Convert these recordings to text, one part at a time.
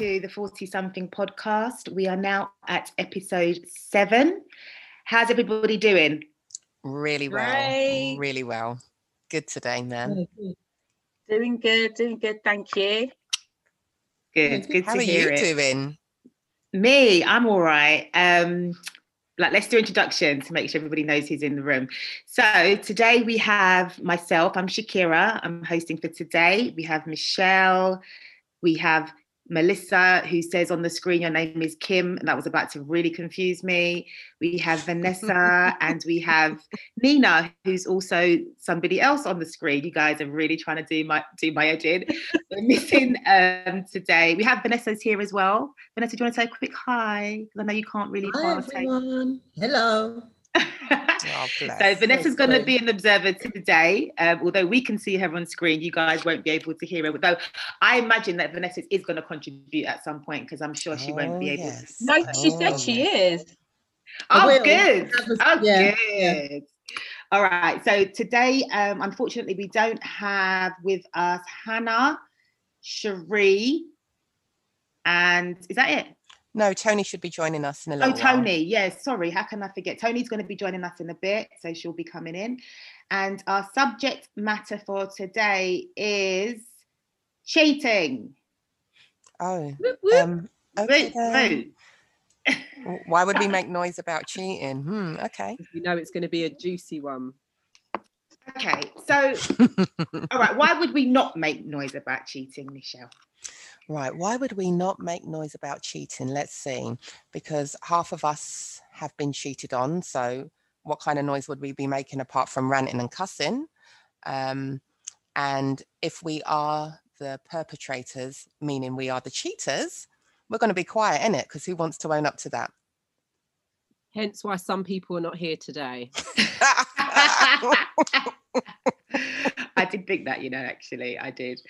Hello, so welcome to the 40 something podcast. We are now at episode seven. How's everybody doing? Really well. Great. Really well. Good today, man. Doing good, doing good, thank you. Good, good How to are you it. doing? Me, I'm all right. Um, like let's do introduction to make sure everybody knows who's in the room. So today we have myself, I'm Shakira, I'm hosting for today. We have Michelle, we have Melissa, who says on the screen your name is Kim, and that was about to really confuse me. We have Vanessa and we have Nina, who's also somebody else on the screen. You guys are really trying to do my do my in. We're missing um, today. We have Vanessa's here as well. Vanessa, do you want to say a quick hi? Because I know you can't really Hi everyone. Hello. Oh, so bless. Vanessa's going to be an observer today. Um, although we can see her on screen, you guys won't be able to hear her. Though I imagine that Vanessa is going to contribute at some point because I'm sure she won't be Oh, able. yes. No, she Oh, said she yes. is. I Oh, will. good. Was- Oh, yeah, good. All right. So today, um, unfortunately, we don't have with us Hannah, Cherie, and is that it? No, Tony should be joining us in a Oh, little. Oh Tony. Yes. sorry. How can I forget? Tony's going to be joining us in a bit, so she'll be coming in. And our subject matter for today is cheating. Oh, Whoop, whoop. um, okay. Vote, then. Why would we make noise about cheating? Hmm, okay. You know it's going to be a juicy one. Okay. So, all right. Why would we not make noise about cheating, Michelle? Right. Why would we not make noise about cheating? Let's see. Because half of us have been cheated on. So, what kind of noise would we be making apart from ranting and cussing? Um, and if we are the perpetrators, meaning we are the cheaters, we're going to be quiet, in it Because who wants to own up to that? Hence why some people are not here today. I did think that, you know, actually, I did.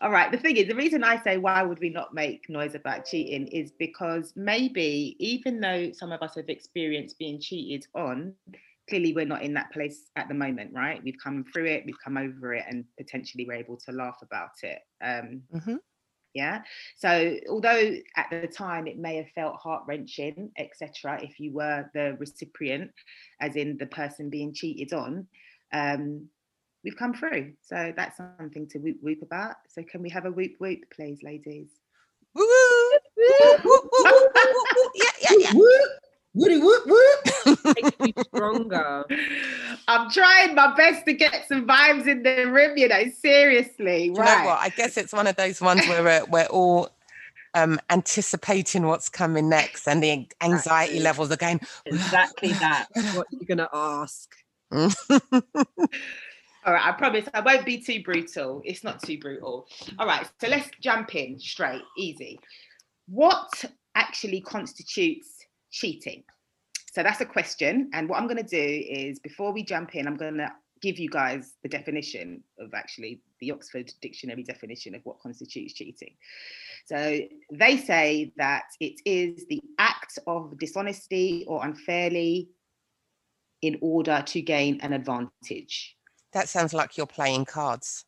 All right. The thing is, the reason I say why would we not make noise about cheating is because maybe even though some of us have experienced being cheated on, clearly we're not in that place at the moment, right? We've come through it, we've come over it, and potentially we're able to laugh about it. Um, Mhm. yeah. So although at the time it may have felt heart wrenching, etc., if you were the recipient, as in the person being cheated on, um, we've come through. So that's something to whoop whoop about. So can we have a whoop whoop, please, ladies? Woo. Yeah, yeah, yeah. Woody whoop whoop. Makes you stronger. I'm trying my best to get some vibes in the room, you know, seriously. Do you right. know what? I guess it's one of those ones where we're, we're all um, anticipating what's coming next, and the anxiety Exactly. levels are going. Exactly that. What are you going to ask? All right, I promise I won't be too brutal. It's not too brutal. All right, so let's jump in straight, easy. What actually constitutes cheating? So that's a question. And what I'm going to do is before we jump in, I'm going to give you guys the definition of actually the Oxford Dictionary definition of what constitutes cheating. So they say that it is the act of dishonesty or unfairly in order to gain an advantage. That sounds like you're playing cards.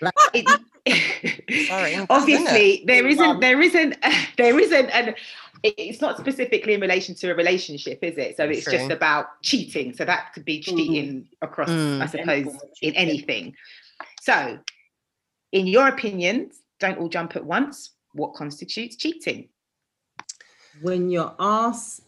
It- Sorry, obviously there isn't, there isn't, there isn't, an it- it's not specifically in relation to a relationship is it? So it's just about cheating. So that could be cheating across Mm. i suppose in anything. So in your opinions don't all jump at once. What constitutes cheating? When you're asked, you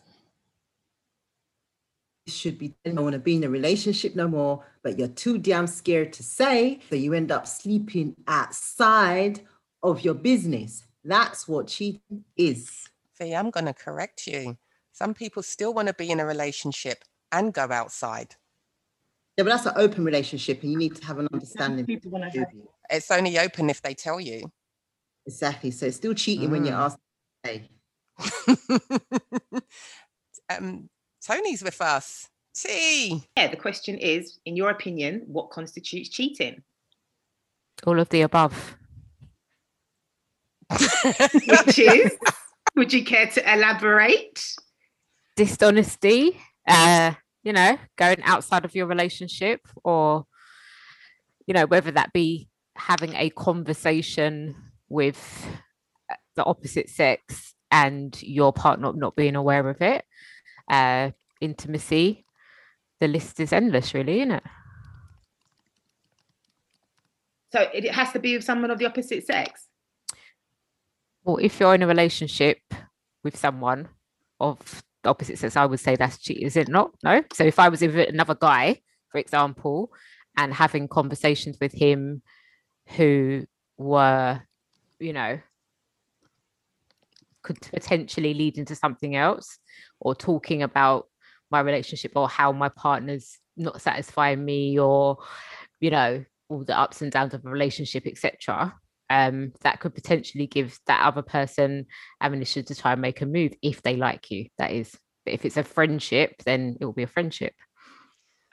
should be, I don't want to be in a relationship no more, but you're too damn scared to say, so you end up sleeping outside of your business. That's what cheating is. Fee, I'm going to correct you. Some people still want to be in a relationship and go outside. Yeah, but that's an open relationship, and you need to have an understanding. People want to have It's only open if they tell you. Exactly. So it's still cheating when you're Mm. asked. Hey, um, Tony's with us. T. yeah the question is in your opinion what constitutes cheating All of the above. which is would you care to elaborate Dishonesty, uh, you know, going outside of your relationship or, you know, whether that be having a conversation with uh, the opposite sex and your partner not being aware of it. Uh, intimacy, the list is endless, really, isn't it? So it has to be with someone of the opposite sex. Well, if you're in a relationship with someone of the opposite sex, I would say that's cheating, is it not? No. So if I was with another guy, for example, and having conversations with him who were, you know, could potentially lead into something else, or talking about my relationship or how my partner's not satisfying me, or, you know, all the ups and downs of a relationship, etc. Um, that could potentially give that other person ammunition to try and make a move if they like you. That is, but if it's a friendship, then it will be a friendship.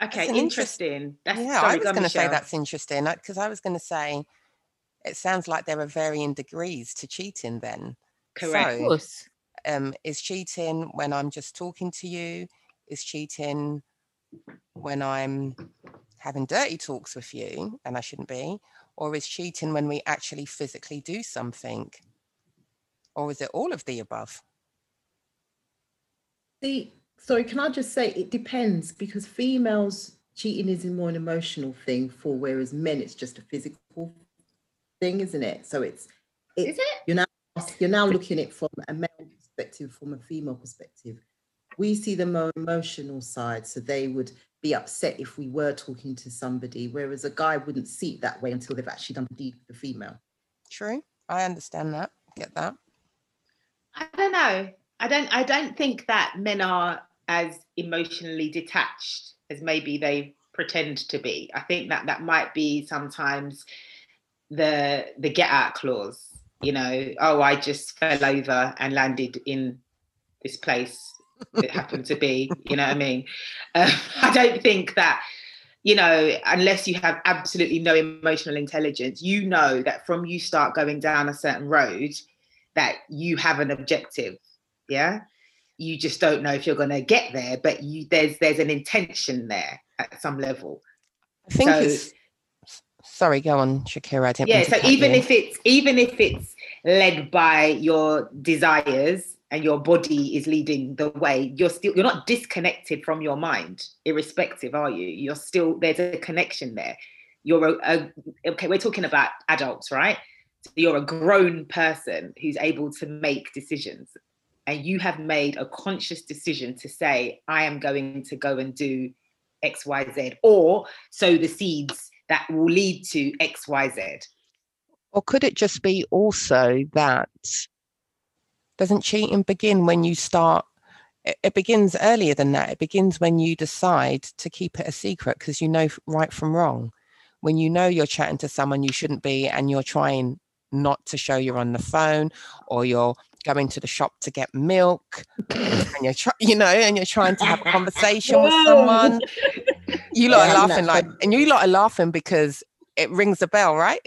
Okay, an interest- interesting. That's, yeah, sorry, I was going to say that's interesting because I was going to say it sounds like there are varying degrees to cheating. Then, correct. Of So- course. um, is cheating when I'm just talking to you? Is cheating when I'm having dirty talks with you and I shouldn't be? Or is cheating when we actually physically do something? Or is it all of the above? The sorry, can I just say it depends because females cheating is more an emotional thing for whereas men it's just a physical thing, isn't it? So it's it, Is it? you're now you're now looking at it from a male perspective, from a female perspective. We see the more emotional side, so they would be upset if we were talking to somebody, whereas a guy wouldn't see it that way until they've actually done the deed with the female. True. I understand that. Get that. I don't know. I don't. I don't think that men are as emotionally detached as maybe they pretend to be. I think that that might be sometimes the the get out clause. You know, oh, I just fell over and landed in this place. It happened to be. You know what I mean? Uh, I don't think that. You know, unless you have absolutely no emotional intelligence, you know that from you start going down a certain road, that you have an objective yeah you just don't know if you're going to get there but you there's there's an intention there at some level I think So- it's. Sorry, go on, Shakira. Yeah so even you. if it's even if it's led by your desires and your body is leading the way you're still you're not disconnected from your mind irrespective are you? You're still there's a connection there. You're a, a okay we're talking about adults right? So you're a grown person who's able to make decisions. And you have made a conscious decision to say i am going to go and do xyz or sow the seeds that will lead to xyz Or could it just be also that doesn't cheating begin when you start? It, it begins earlier than that. It begins when you decide to keep it a secret because you know right from wrong. When you know you're chatting to someone you shouldn't be and you're trying not to show you're on the phone or you're going to the shop to get milk and you're try, you know and you're trying to have a conversation with someone you lot Yeah, are laughing like and you lot are laughing because it rings a bell right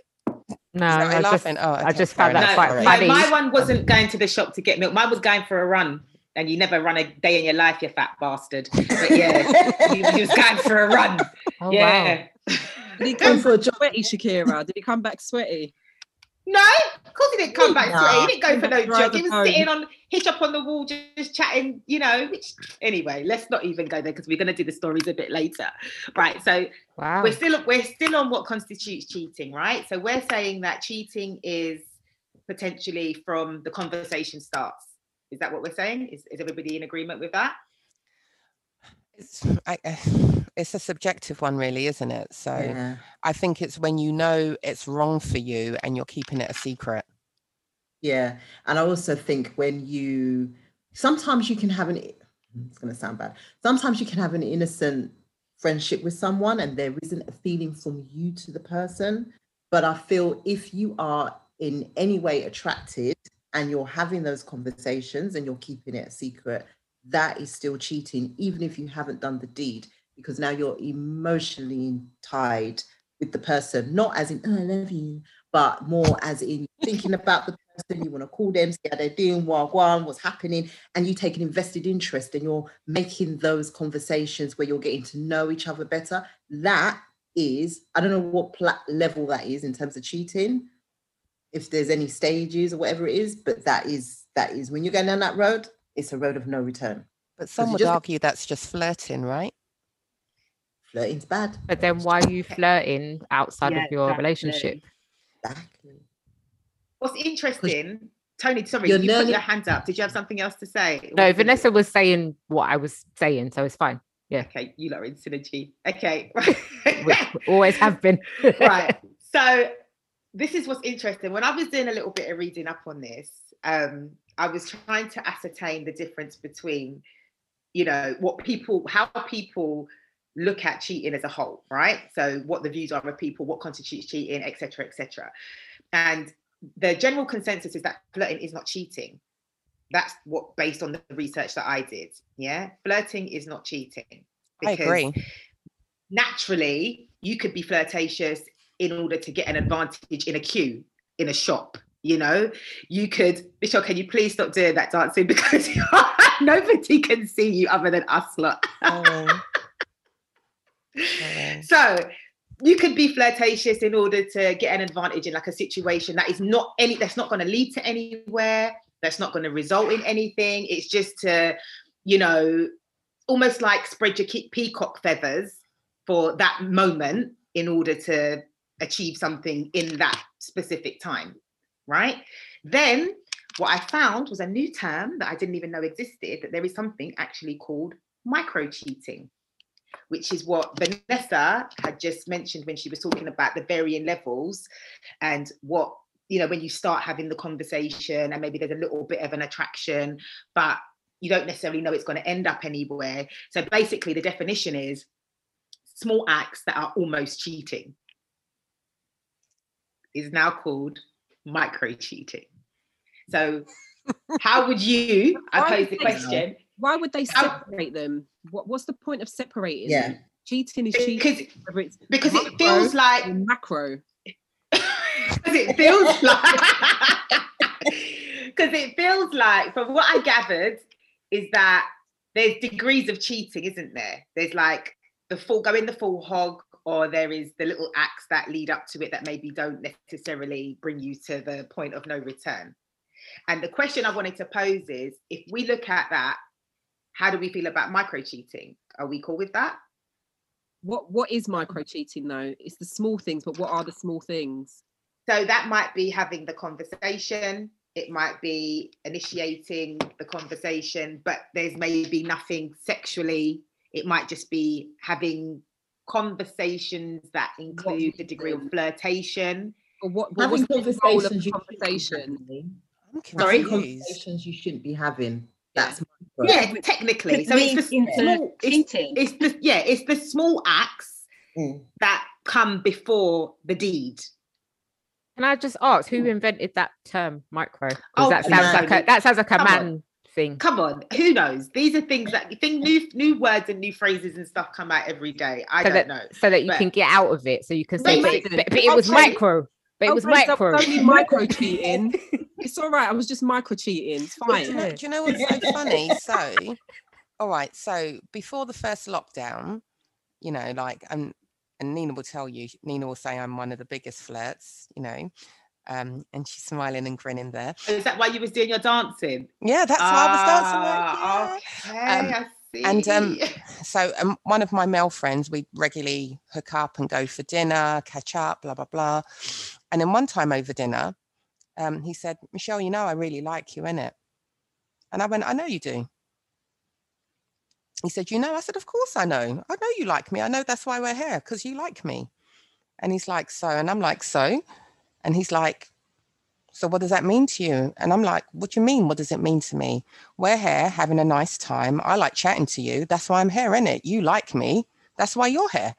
No, Is that why I you're just, laughing? Oh, I just found that enough. no, quite sorry. my, funny. my one wasn't going to the shop to get milk. Mine was going for a run, and you never run a day in your life, you fat bastard. But yeah, he, he was going for a run. Oh, wow. yeah. Did he Going come for a back sweaty, Shakira? Did he come back sweaty? No, of course he didn't come back Nah. sweaty. He didn't go for no Drive jog. He was home. sitting on hitch up on the wall, just, just chatting. You know. Which anyway, let's not even go there because we're going to do the stories a bit later. Right. So Wow. we're still we're still on what constitutes cheating, right? So we're saying that cheating is potentially from the conversation starts. Is that what we're saying? Is, is everybody in agreement with that? it's I, I- it's a subjective one really isn't it so Yeah. i think it's when you know it's wrong for you and you're keeping it a secret Yeah, and I also think when you sometimes you can have an it's going to sound bad. Sometimes you can have an innocent friendship with someone and there isn't a feeling from you to the person, but I feel if you are in any way attracted and you're having those conversations and you're keeping it a secret, that is still cheating even if you haven't done the deed because now you're emotionally tied with the person, not as in, oh, I love you, but more as in thinking about the person, you want to call them, see how they're doing, what, what's happening, and you take an invested interest and you're making those conversations where you're getting to know each other better. That is, I don't know what level that is in terms of cheating, if there's any stages or whatever it is, but that is that is when you're going down that road, it's a road of no return. But some would just- argue that's just flirting, right? Flirting's bad. But then why are you flirting outside Yeah, of your exactly. relationship? Exactly. What's interesting, Tony? Sorry, You're you put your hand up. Did you have something else to say? No, Or- Vanessa was saying what I was saying, so it's fine. Yeah. Okay, you lot are in synergy. Okay, We always have been. right. So this is what's interesting. When I was doing a little bit of reading up on this, um, I was trying to ascertain the difference between, you know, what people, how people look at cheating as a whole, right? So what the views are of people, what constitutes cheating, etc., etc. And the general consensus is that flirting is not cheating. That's what based on the research that I did. Yeah, flirting is not cheating. I because agree. naturally you could be flirtatious in order to get an advantage in a queue in a shop you know you could michelle can you please stop doing that dancing because nobody can see you other than us lot Sorry. Sorry. so you could be flirtatious in order to get an advantage in like a situation that is not any that's not going to lead to anywhere that's not going to result in anything. It's just to you know almost like spread your peacock feathers for that moment in order to achieve something in that specific time right? Then what i found was a new term that i didn't even know existed that there is something actually called micro cheating which is what Vanessa had just mentioned when she was talking about the varying levels and what, you know, when you start having the conversation and maybe there's a little bit of an attraction, but you don't necessarily know it's going to end up anywhere. So basically, the definition is small acts that are almost cheating is now called micro cheating. So, how would you? I pose the question Why would they How- separate them? What, what's the point of separating? Yeah. them? Cheating is cheating. because whether it's because it feels like macro. because it feels like because it feels like from what i gathered is that there's degrees of cheating isn't there there's like the full going the full hog or there is the little acts that lead up to it that maybe don't necessarily bring you to the point of no return and the question i wanted to pose is if we look at that how do we feel about micro cheating are we cool with that What what is um, micro cheating though? It's the small things, but what are the small things? So that might be having the conversation. It might be initiating the conversation, but there's maybe nothing sexually. It might just be having conversations that include the degree of flirtation. Or what, what Having what's the of conversations the you shouldn't conversation? I'm Sorry? Having confused. conversations you shouldn't be having. That's micro. Yeah, technically. So it's the small, it's, cheating. it's the yeah, it's the small acts Mm. that come before the deed. Can I just ask who invented that term micro? 'Cause Oh, that sounds like a man. that sounds like a Come on. man thing. Come on, who knows? These are things that you think new new words and new phrases and stuff come out every day. I So don't know. so that you But- can get out of it. So you can say, But but, it, but, but it was tell you- micro. But it was Okay, so micro. it's only micro cheating. It's all right. I was just micro cheating. It's Do you, fine. know, do you know what's so funny? So, all right. So before the first lockdown, you know, like, and and Nina will tell you, Nina will say I'm one of the biggest flirts, you know, um, and she's smiling and grinning there. Is that why you was doing your dancing? Yeah, that's why I was dancing. Like, Ah, yeah. Okay, Um, I see. and, um, So um, one of my male friends, we regularly hook up and go for dinner, catch up, blah blah blah. And then one time over dinner, um, he said, "Michelle, you know I really like you, innit?" And I went, "I know you do." He said, "You know?" I said, "Of course I know. I know you like me. I know that's why we're here because you like me." And he's like, "So," and I'm like, "So," and he's like. So what does that mean to you? And I'm like, what do you mean? What does it mean to me? We're here having a nice time. I like chatting to you. That's why I'm here, innit? You like me. That's why you're here.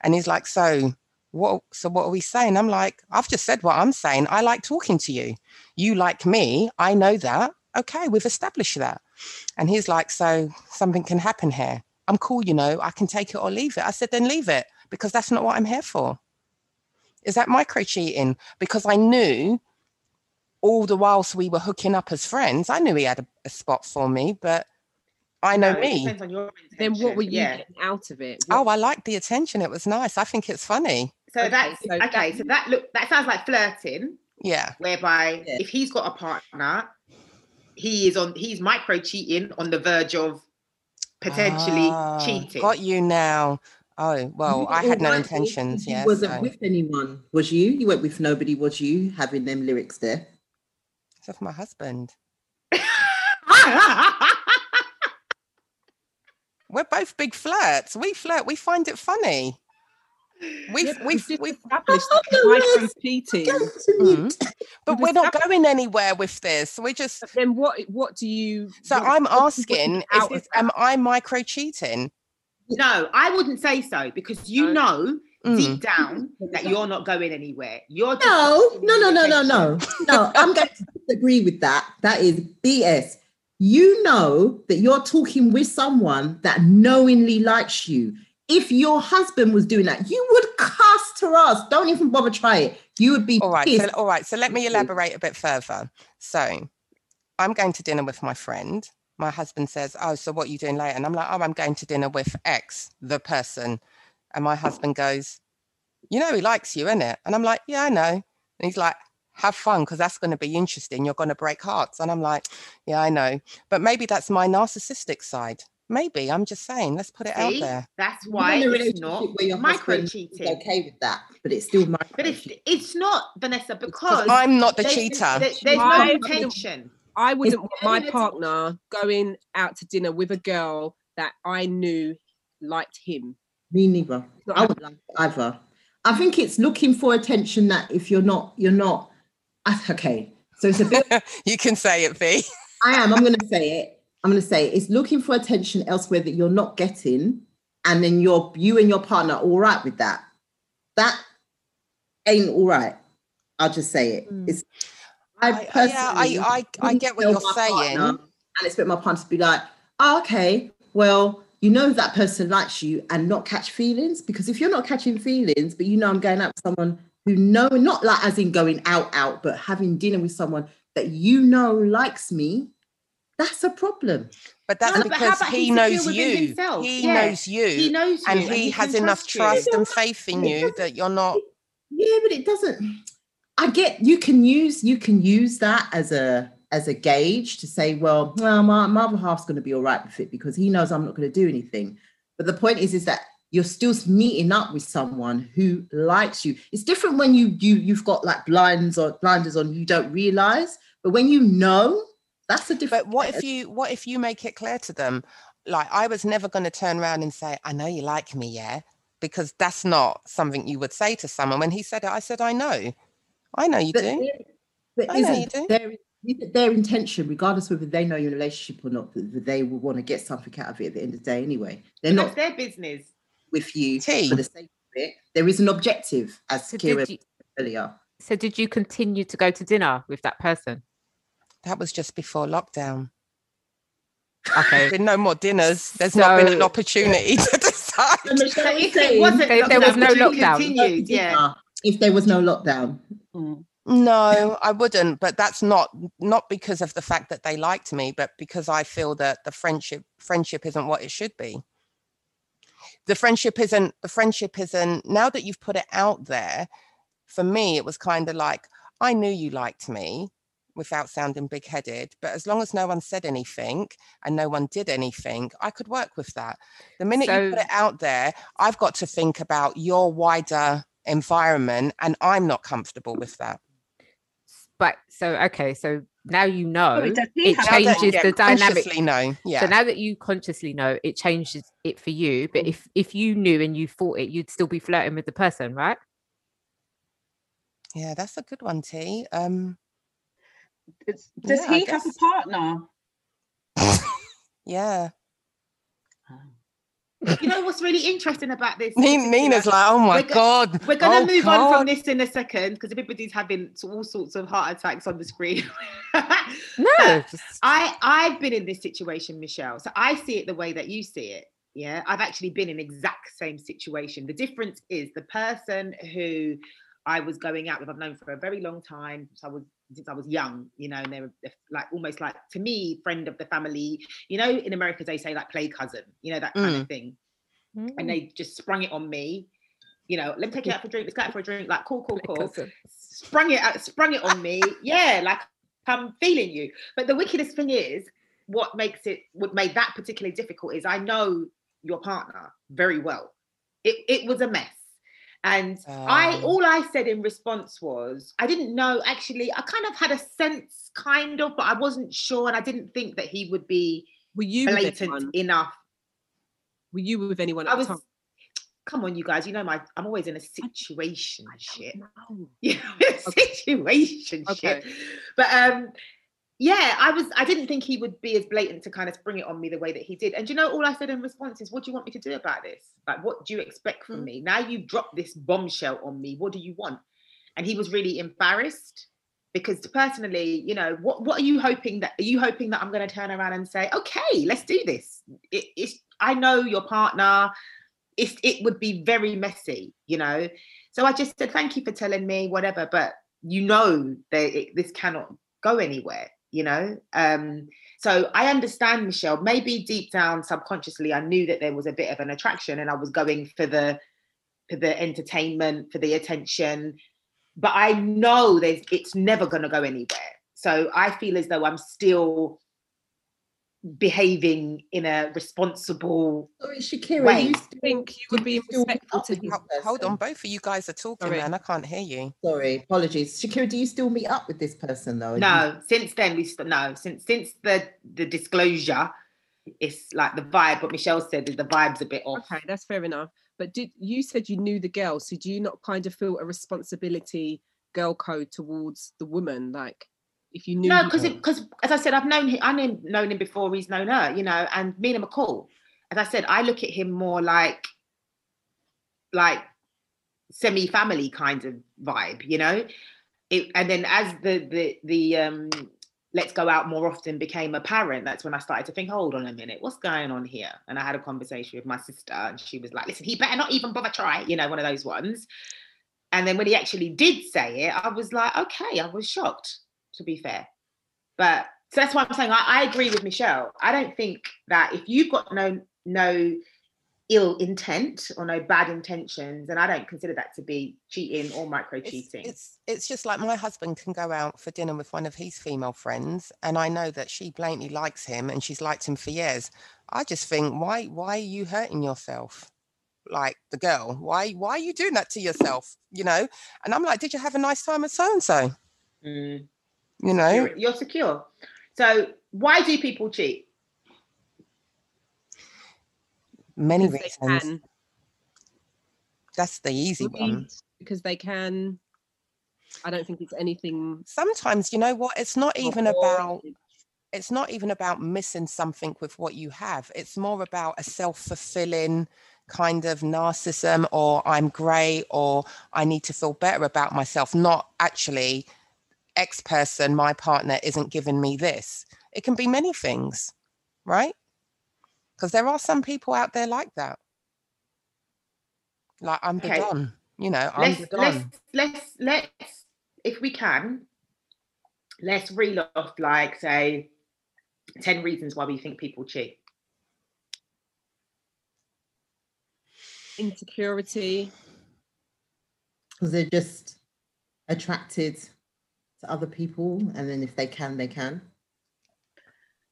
And he's like, so what so what are we saying? I'm like, I've just said what I'm saying. I like talking to you. You like me. I know that. Okay, we've established that. And he's like, so something can happen here. I'm cool, you know, I can take it or leave it. I said, then leave it because that's not what I'm here for. Is that micro cheating? Because I knew all the whilst we were hooking up as friends, I knew he had a, a spot for me, but I know No, me. depends on your Then what were you Yeah. getting out of it? Oh, I like the attention. It was nice. I think it's funny. So Okay, that's so okay. that- So that look that sounds like flirting. Yeah. whereby Yeah. if he's got a partner, he is on he's micro cheating on the verge of potentially Ah, cheating. Got you now. Oh, well, You I had no all right, Dave, intentions. Yeah. wasn't so- with anyone, was you? You went with nobody, was you? Having them lyrics there. Except for my husband. We're both big flirts. We flirt. We find it funny. We've, Yeah, we've, we've, established Oh, that no, micro yes. cheating. Mm. but We've we're not going anywhere with this. We're just. But then what? What do you? So what- I'm what do you want asking: is this, am I micro cheating? no, I wouldn't say so because you No. know Mm. deep down that you're not going anywhere. You're just No, no, no, no, no, no. No, I'm going to disagree with that. That is BS. You know that you're talking with someone that knowingly likes you. If your husband was doing that, you would cast her us. Don't even bother try it. You would be All right. So, all right. So let me elaborate a bit further. So I'm going to dinner with my friend. My husband says, "Oh, so what are you doing later?" And I'm like, "Oh, I'm going to dinner with X, the person." And my husband goes, "You know, he likes you, innit?" And I'm like, "Yeah, I know." And he's like, "Have fun, because that's going to be interesting. You're going to break hearts." And I'm like, "Yeah, I know." But maybe that's my narcissistic side. Maybe I'm just saying. Let's put it out there. That's You're why it's not where your micro cheating. okay with that, but it's still micro. But it's it's not Vanessa Because because I'm not the there's- cheater. there- there's no I- intention. I wouldn't want my partner going out to dinner with a girl that I knew liked him. Me neither. I would like either. I think it's looking for attention that if you're not, you're not. Okay, so it's a bit. you can say it, V. I am. I'm going to say it. I'm going to say it's looking for attention elsewhere that you're not getting, and then you're you and your partner are all right with that. That ain't all right. I'll just say it. Mm. It's. I I- personally. yeah, I- I- I get what you're saying. partner and expect my partner to be like, oh, okay, well, you know that person likes you, and not catch feelings because if you're not catching feelings, but you know I'm going out with someone who know not like as in going out out, but having dinner with someone that you know likes me, that's a problem. But that's No, because about he secure knows you. himself? He Yeah, knows you. He knows you and he has can enough you. trust and faith in you that you're not. Yeah, but it doesn't. I get you can use you can use that as a as a gauge to say, well, well my, my other half's going to be all right with it because he knows I'm not going to do anything. But the point is, is that you're still meeting up with someone who likes you. It's different when you you you've got like blinds or blinders on, you don't realize. But when you know, that's a different. But what if you what if you make it clear to them? Like I was never going to turn around and say, "I know you like me, yeah," because that's not something you would say to someone. When he said it, I said, "I know, I know you But, do." but I know you isn't do. their, their intention, regardless whether they know you're in a relationship or not, that that they will want to get something out of it at the end of the day anyway. They're That's not their business. with you T. for the sake of it. There is an objective, as So Kira you, earlier. so did you continue to go to dinner with that person? That was just before lockdown. Okay. Been no more dinners. There's not been an opportunity to decide. So if it wasn't There- there was no lockdown. continued? Yeah. If there was no lockdown, No, I wouldn't. But that's not not because of the fact that they liked me, but because I feel that the friendship friendship isn't what it should be. The friendship isn't the friendship isn't now that you've put it out there, for me, it was kind of like I knew you liked me without sounding big headed, but as long as no one said anything and no one did anything, I could work with that. The minute you put it out there, I've got to think about your wider environment, and I'm not comfortable with that. But so okay, so now you know Sorry, does it have Now that- changes yeah, the dynamic. consciously know, yeah. So now that you consciously know, it changes it for you. But if if you knew and you thought it, you'd still be flirting with the person, right? Yeah, that's a good one, T. Um, It's- Does Yeah, I he have a partner? yeah. You know what's really interesting about this? Ni- particular- Nina's like, oh my We're go- god. We're going oh to move on from this in a second because everybody's having all sorts of heart attacks on the screen. No. Just- I I've been in this situation, Michelle. So I see it the way that you see it. Yeah, I've actually been in exact same situation. The difference is the person who I was going out with, I've known for a very long time. So I was since I was young, you know, and they were they're like almost like to me, friend of the family. You know, in America they say like play cousin, you know, that kind of thing. And Mm. they just sprung it on me. You know, let me take you out for a drink. Let's go out for a drink. Like, cool, cool, cool. Sprung it out, sprung it on me. Yeah, like I'm feeling you. But the wickedest thing is, what makes it what made that particularly difficult is I know your partner very well. It it was a mess. And I Oh. all I said in response was I didn't know actually I kind of had a sense kind of but I wasn't sure and I didn't think that he would be Were you blatant enough. Were you with anyone at I was time? come on you guys you know my I'm always in a situation I shit. know. situation Okay. shit. But um, yeah, I was. I didn't think he would be as blatant to kind of spring it on me the way that he did. And you know, all I said in response is, "What do you want me to do about this? Like, what do you expect from Mm. me? Now you've dropped this bombshell on me. What do you want?" And he was really embarrassed because personally, you know, what what are you hoping that? Are you hoping that I'm going to turn around and say, "Okay, let's do this"? It, it's. I know your partner. It's, it would be very messy, you know. So I just said, thank you for telling me, whatever, but you know that it, this cannot go anywhere, you know. Um, so I understand, Michelle. Maybe deep down, subconsciously, I knew that there was a bit of an attraction, and I was going for the for the entertainment, for the attention. But I know there's it's never going to go anywhere. So I feel as though I'm still behaving in a responsible oh, Sorry, Shakira, Wait. you I think you were did being you still meet respectful to his. this Ho- Hold on, both of you guys are talking, Sorry. man. I can't hear you. Sorry, apologies. Shakira, do you still meet up with this person though? Are you- No, since then we st- no since since the the disclosure, it's like the vibe. What Michelle said is the vibe's a bit off. Okay, that's fair enough. But did you said you knew the girl? So do you not kind of feel a responsibility, girl code towards the woman? Like, if you knew No, because because as I said, I've known him. I've known- known him before he's known her. You know, and me and him are cool. As I said, I look at him more like like semi-family kind of vibe. You know, it, and then as the the the um let's go out more often became apparent that's when i started to think hold on a minute what's going on here and i had a conversation with my sister and she was like listen he better not even bother try you know one of those ones and then when he actually did say it i was like okay i was shocked to be fair but so that's why i'm saying I, I agree with michelle i don't think that if you've got no no ill intent or no bad intentions and i don't consider that to be cheating or micro It's, cheating it's it's just like my husband can go out for dinner with one of his female friends, and I know that she blatantly likes him and she's liked him for years. I just think, why why are you hurting yourself? Like the girl, why why are you doing that to yourself? You know? And I'm like, did you have a nice time with so and so? Mm. You know? you're, you're secure. So why do people cheat? Many because reasons. That's the easy Maybe one. because they can. I don't think it's anything. Sometimes, you know what? It's not even about it's not even about missing something with what you have. It's more about a self-fulfilling kind of narcissism or I'm great or I need to feel better about myself, not actually X person, my partner isn't giving me this. It can be many things, right? Because there are some people out there like that. Like I'm the Okay. Don, you know, I'm Let's the Don. let's let's let's if we can, let's reel off like say 10 reasons why we think people cheat. insecurity. because they're just attracted to other people, and then if they can, they can.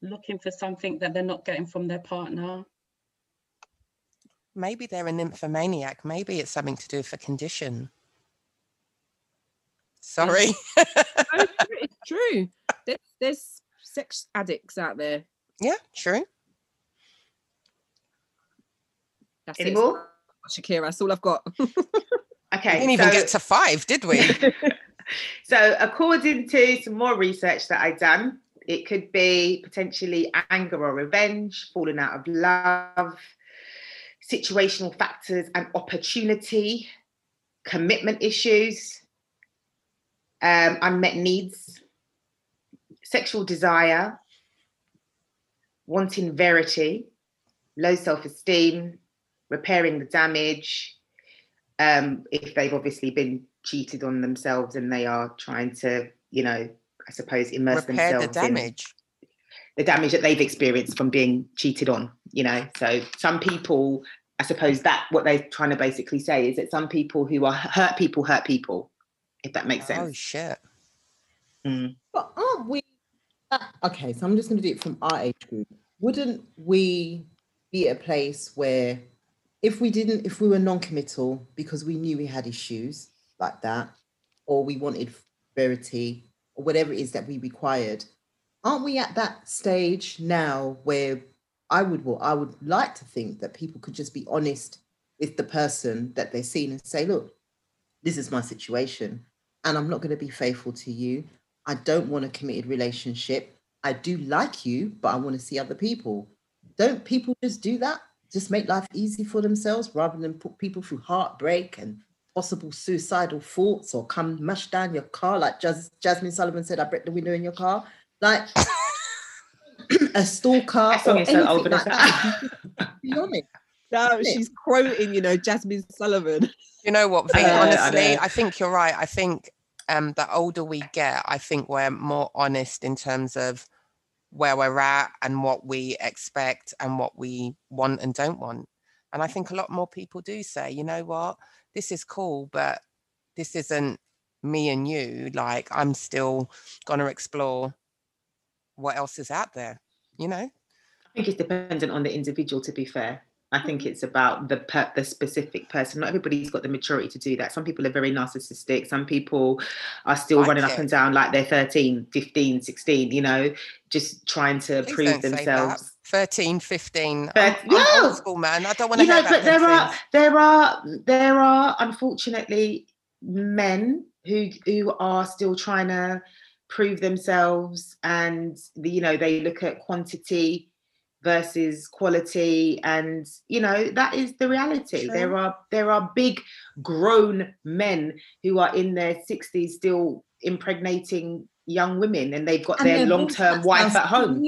looking for something that they're not getting from their partner. Maybe they're a nymphomaniac. Maybe it's something to do with a condition. Sorry. No, it's true- There's, there's sex addicts out there. yeah, true. That's Any it. more? Shakira, that's all I've got. Okay. We didn't even get to five, did we? so according to some more research that I've done, it could be potentially anger or revenge, falling out of love, situational factors and opportunity, commitment issues, um, unmet needs, sexual desire, wanting verity, low self-esteem, repairing the damage, um, if they've obviously been cheated on themselves and they are trying to, you know, I suppose immerse Repair the themselves in damage. the damage that they've experienced from being cheated on, you know. So some people, I suppose that what they're trying to basically say is that some people who are hurt people hurt people, if that makes sense. Oh shit. Mm. But aren't we? uh, Okay, so I'm just going to do it from our age group. Wouldn't we be at a place where, if we didn't, if we were non-committal because we knew we had issues like that, or we wanted verity, or whatever it is that we required, aren't we at that stage now where I would, well, I would like to think that people could just be honest with the person that they're seeing and say, look, this is my situation, and I'm not going to be faithful to you. I don't want a committed relationship. I do like you, but I want to see other people. Don't people just do that? Just make life easy for themselves rather than put people through heartbreak and possible suicidal thoughts or come mash down your car like Jas- Jazmine Sullivan said, I break the window in your car. Like a stalker That or is so anything old, like Vanessa. that. Be honest. No, she's quoting, you know, Jazmine Sullivan. You know what, V? I know, I honestly, know. I think you're right. I think um, the older we get, I think we're more honest in terms of where we're at and what we expect and what we want and don't want. And I think a lot more people do say, you know what, this is cool, but this isn't me and you. Like, I'm still going to explore what else is out there, you know? I think it's dependent on the individual. To be fair, I mm. think it's about the per- the specific person. Not everybody's got the maturity to do that. Some people are very narcissistic. Some people are still Like running up and down like they're 13, 15, 16, you know, just trying to Please prove don't say that. themselves. 13, 15. But- I'm, I'm old school, man. I don't want to You know, but there are things. there are there are unfortunately men who who are still trying to prove themselves and you know they look at quantity versus quality and you know that is the reality there are there are big grown men who are in their 60s still impregnating young women and they've got And their long-term wife at home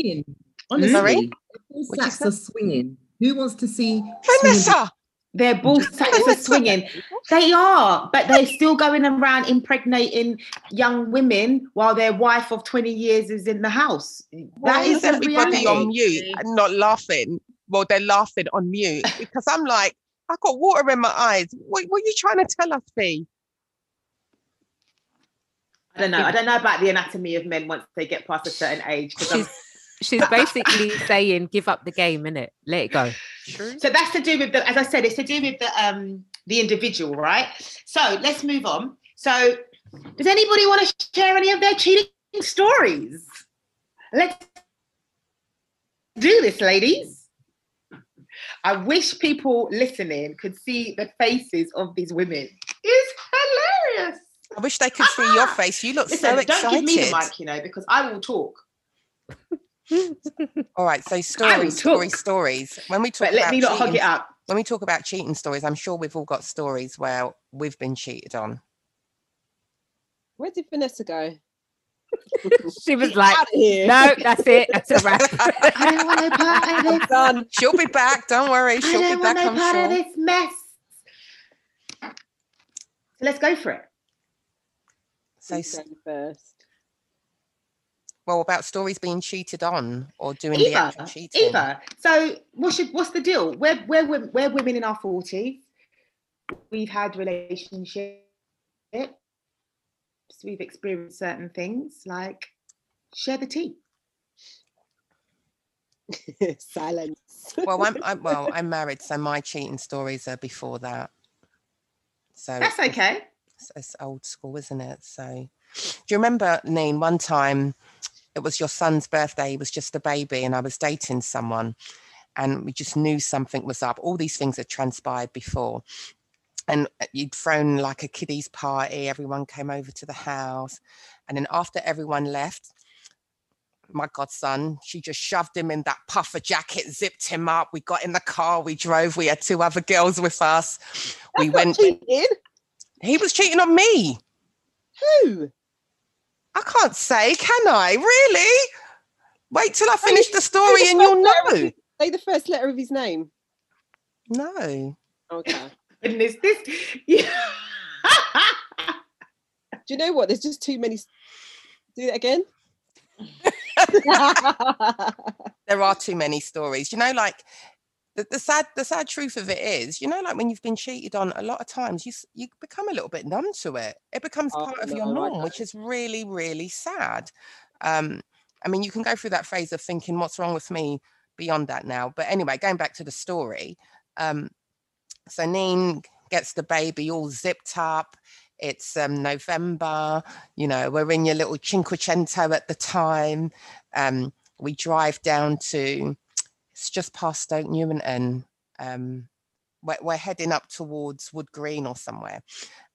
swinging. Sorry? Honestly, their What'd sacks are swinging. Who wants to see? swinging Vanessa! their ball sacks are swinging They are, but they're still going around impregnating young women while their wife of 20 years is in the house. Why That is is the everybody reality. on mute and not laughing? Well, they're laughing on mute because I'm like, I've got water in my eyes. What, what are you trying to tell us, Fee? I don't know. I don't know about the anatomy of men once they get past a certain age. 'cause I'm- She's she's basically saying give up the game, innit? Let it go. True. so that's to do with the, as I said, it's to do with the um the individual, right? So let's move on. So does anybody want to share any of their cheating stories? Let's do this, ladies. I wish people listening could see the faces of these women. It's hilarious. I wish they could see your face. You look Listen, so don't give me the excited. mic, you know, because I will talk. All right, so will stories, stories, stories. When we talk But let about me not hog cheating, it up. when we talk about cheating stories, I'm sure we've all got stories where we've been cheated on. Where did Vanessa go? She was Get like, out no, that's it. That's a wrap. I don't want no part of this. done. She'll be back. Don't worry. I She'll be don't back. want no I'm part of this mess. So let's go for it. So, Who's s- going first? Well, about stories being cheated on or doing the Eva, actual cheating. Eva. So what's your, what's the deal? We're we're we're women in our forties. We've had relationships. We've experienced certain things. Like share the tea. Silence. Well, I'm, I'm well. I'm married, so my cheating stories are before that. So That's okay. it's, it's old school, isn't it? So, do you remember, Neen? One time, it was your son's birthday. He was just a baby, and I was dating someone, and we just knew something was up. All these things had transpired before, and uh, you'd thrown like a kiddies party. Everyone came over to the house, and then after everyone left. My godson, she just shoved him in that puffer jacket, zipped him up. We got in the car, we drove. We had two other girls with us. we That's not went. cheating. He was cheating on me. Who? I can't say, can I? Really? Wait till I finish the story the and you'll first letter of know. his- Say the first letter of his name. No. Okay. Goodness, this. Yeah. Do you know what? There's just too many. Do that again. There are too many stories. You know, like the, the sad the sad truth of it is, you know, like when you've been cheated on, a lot of times you you become a little bit numb to it. It becomes Oh, part of your no, norm, which is really really sad. Um, I mean, you can go through that phase of thinking, "What's wrong with me?" Beyond that now, but anyway, going back to the story. Um, so Neen gets the baby all zipped up. It's um, November. You know, we're in your little Cinquecento at the time. Um, we drive down to it's just past Stoke Newington. Um, we're, we're heading up towards Wood Green or somewhere.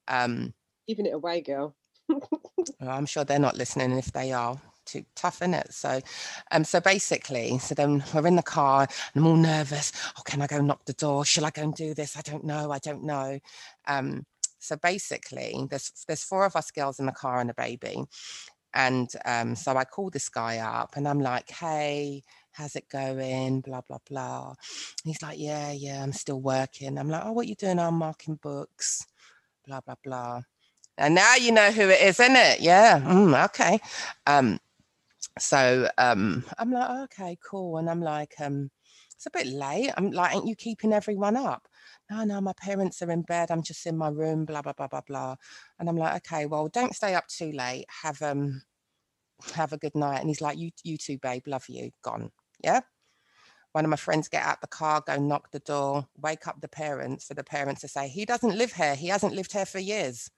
Um, Giving it away, girl. I'm sure they're not listening. If they are, too tough in it. So, um, so basically, so then we're in the car and I'm all nervous. Oh, can I go knock the door? Shall I go and do this? I don't know. I don't know. Um, so basically, there's there's four of us girls in the car and a baby, and um, so I call this guy up and I'm like, hey. How's it going? Blah blah blah. He's like, yeah, yeah, I'm still working. I'm like, oh, what you doing? I'm marking books. Blah blah blah. And now you know who it is, isn't it? Yeah. mm, okay. Um, so um, I'm like, okay, cool. And I'm like, um, it's a bit late. I'm like, ain't you keeping everyone up? No, no, my parents are in bed. I'm just in my room, blah, blah, blah, blah, blah. And I'm like, okay, well, don't stay up too late. Have um have a good night. And he's like, You you too, babe, love you. Gone. Yeah. One of my friends get out the car, go knock the door, wake up the parents for the parents to say, he doesn't live here. He hasn't lived here for years.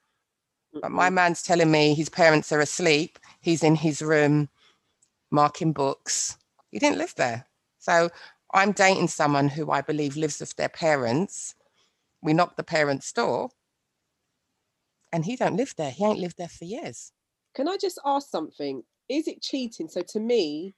But my man's telling me his parents are asleep. He's in his room marking books. He didn't live there. So I'm dating someone who I believe lives with their parents. We knock the parents' door and he don't live there. He ain't lived there for years. Can I just ask something? Is it cheating? So to me,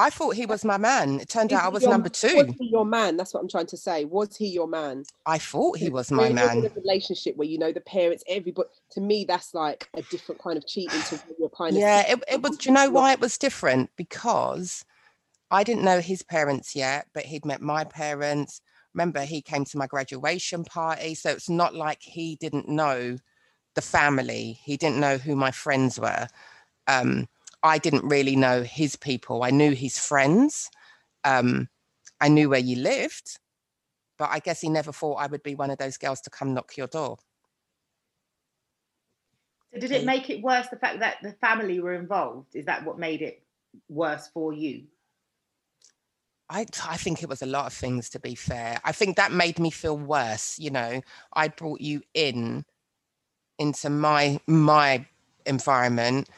I thought he was my man. It turned out I was your- number Was two. he your man? That's what I'm trying to say. Was he your man? I thought he was my you're in man. a relationship where you know the parents, everybody. To me, that's like a different kind of cheating. To your kind of Yeah, it, it was. Do you know why it was different? Because I didn't know his parents yet, but he'd met my parents. Remember, he came to my graduation party. So it's not like he didn't know the family, he didn't know who my friends were. Um, I didn't really know his people. I knew his friends. Um, I knew where you lived, but I guess he never thought I would be one of those girls to come knock your door. So did it make it worse the fact that the family were involved? Is that what made it worse for you? I, I think it was a lot of things to be fair. I think that made me feel worse. You know, I brought you in into my my environment.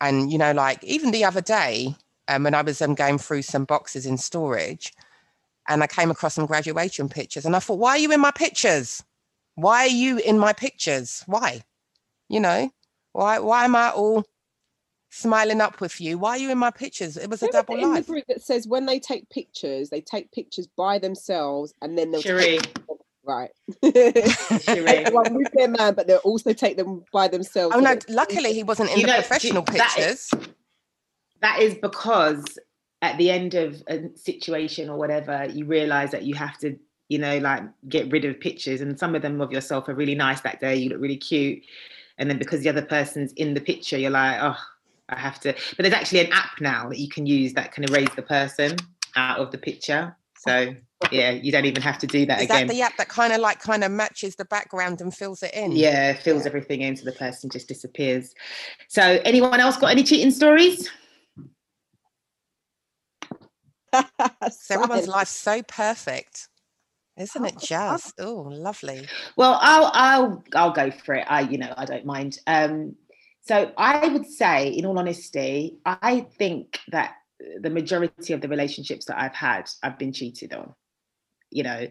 And, you know, like even the other day, um, when I was um, going through some boxes in storage and I came across some graduation pictures and I thought, why are you in my pictures? Why are you in my pictures? Why? You know, why why am I all smiling up with you? Why are you in my pictures? It was a double it in the group that says when they take pictures, they take pictures by themselves and then they'll take Cherie, right. Cherie. One with their man, but they'll also take them by themselves. Oh no! Luckily, he wasn't in You the know, do- professional that pictures. is- that is because at the end of a situation or whatever, you realize that you have to, you know, like get rid of pictures. And some of them of yourself are really nice that day. You look really cute. And then because the other person's in the picture, you're like, oh, I have to. But there's actually an app now that you can use that can erase the person out of the picture. So yeah, you don't even have to do that Is again. that the app that kind of like kind of matches the background and fills it in? yeah, fills Yeah. everything in so the person just disappears. So anyone else got any cheating stories? So everyone's Silence. life's so perfect, isn't it? Oh, Just oh, lovely. Well, I'll I'll I'll go for it. I you know I don't mind. Um, so I would say, in all honesty, I think that the majority of the relationships that I've had, I've been cheated on. You know,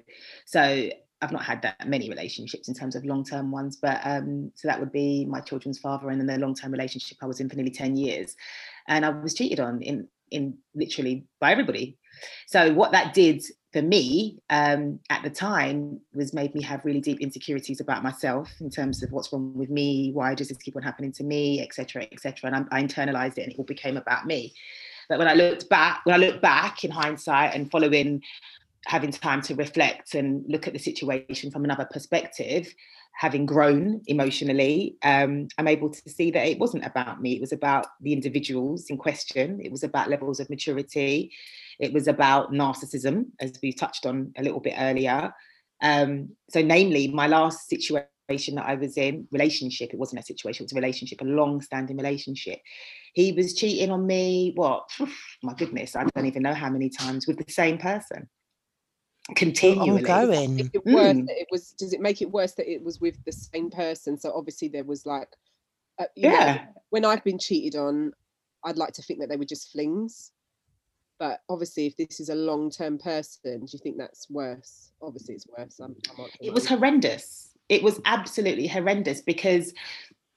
so I've not had that many relationships in terms of long term ones, but um, so that would be my children's father and then the long term relationship I was in for nearly ten years, and I was cheated on in in literally by everybody. So what that did for me um, at the time was made me have really deep insecurities about myself in terms of what's wrong with me, why does this keep on happening to me, etc., etc. And I, I internalized it, and it all became about me. But when I looked back, when I look back in hindsight and following, having time to reflect and look at the situation from another perspective, having grown emotionally, um, I'm able to see that it wasn't about me. It was about the individuals in question. It was about levels of maturity. It was about narcissism, as we touched on a little bit earlier. Um, so, namely, my last situation that I was in, relationship, it wasn't a situation, it was a relationship, a long standing relationship. He was cheating on me, what? My goodness, I don't even know how many times with the same person. Continually. Ongoing. Make it worse Mm. it was does it make it worse that it was with the same person so obviously there was like uh, you know, Yeah. when i've been cheated on i'd like to think that they were just flings but obviously if this is a long-term person do you think that's worse obviously it's worse I'm, I'm it was horrendous. It was absolutely horrendous because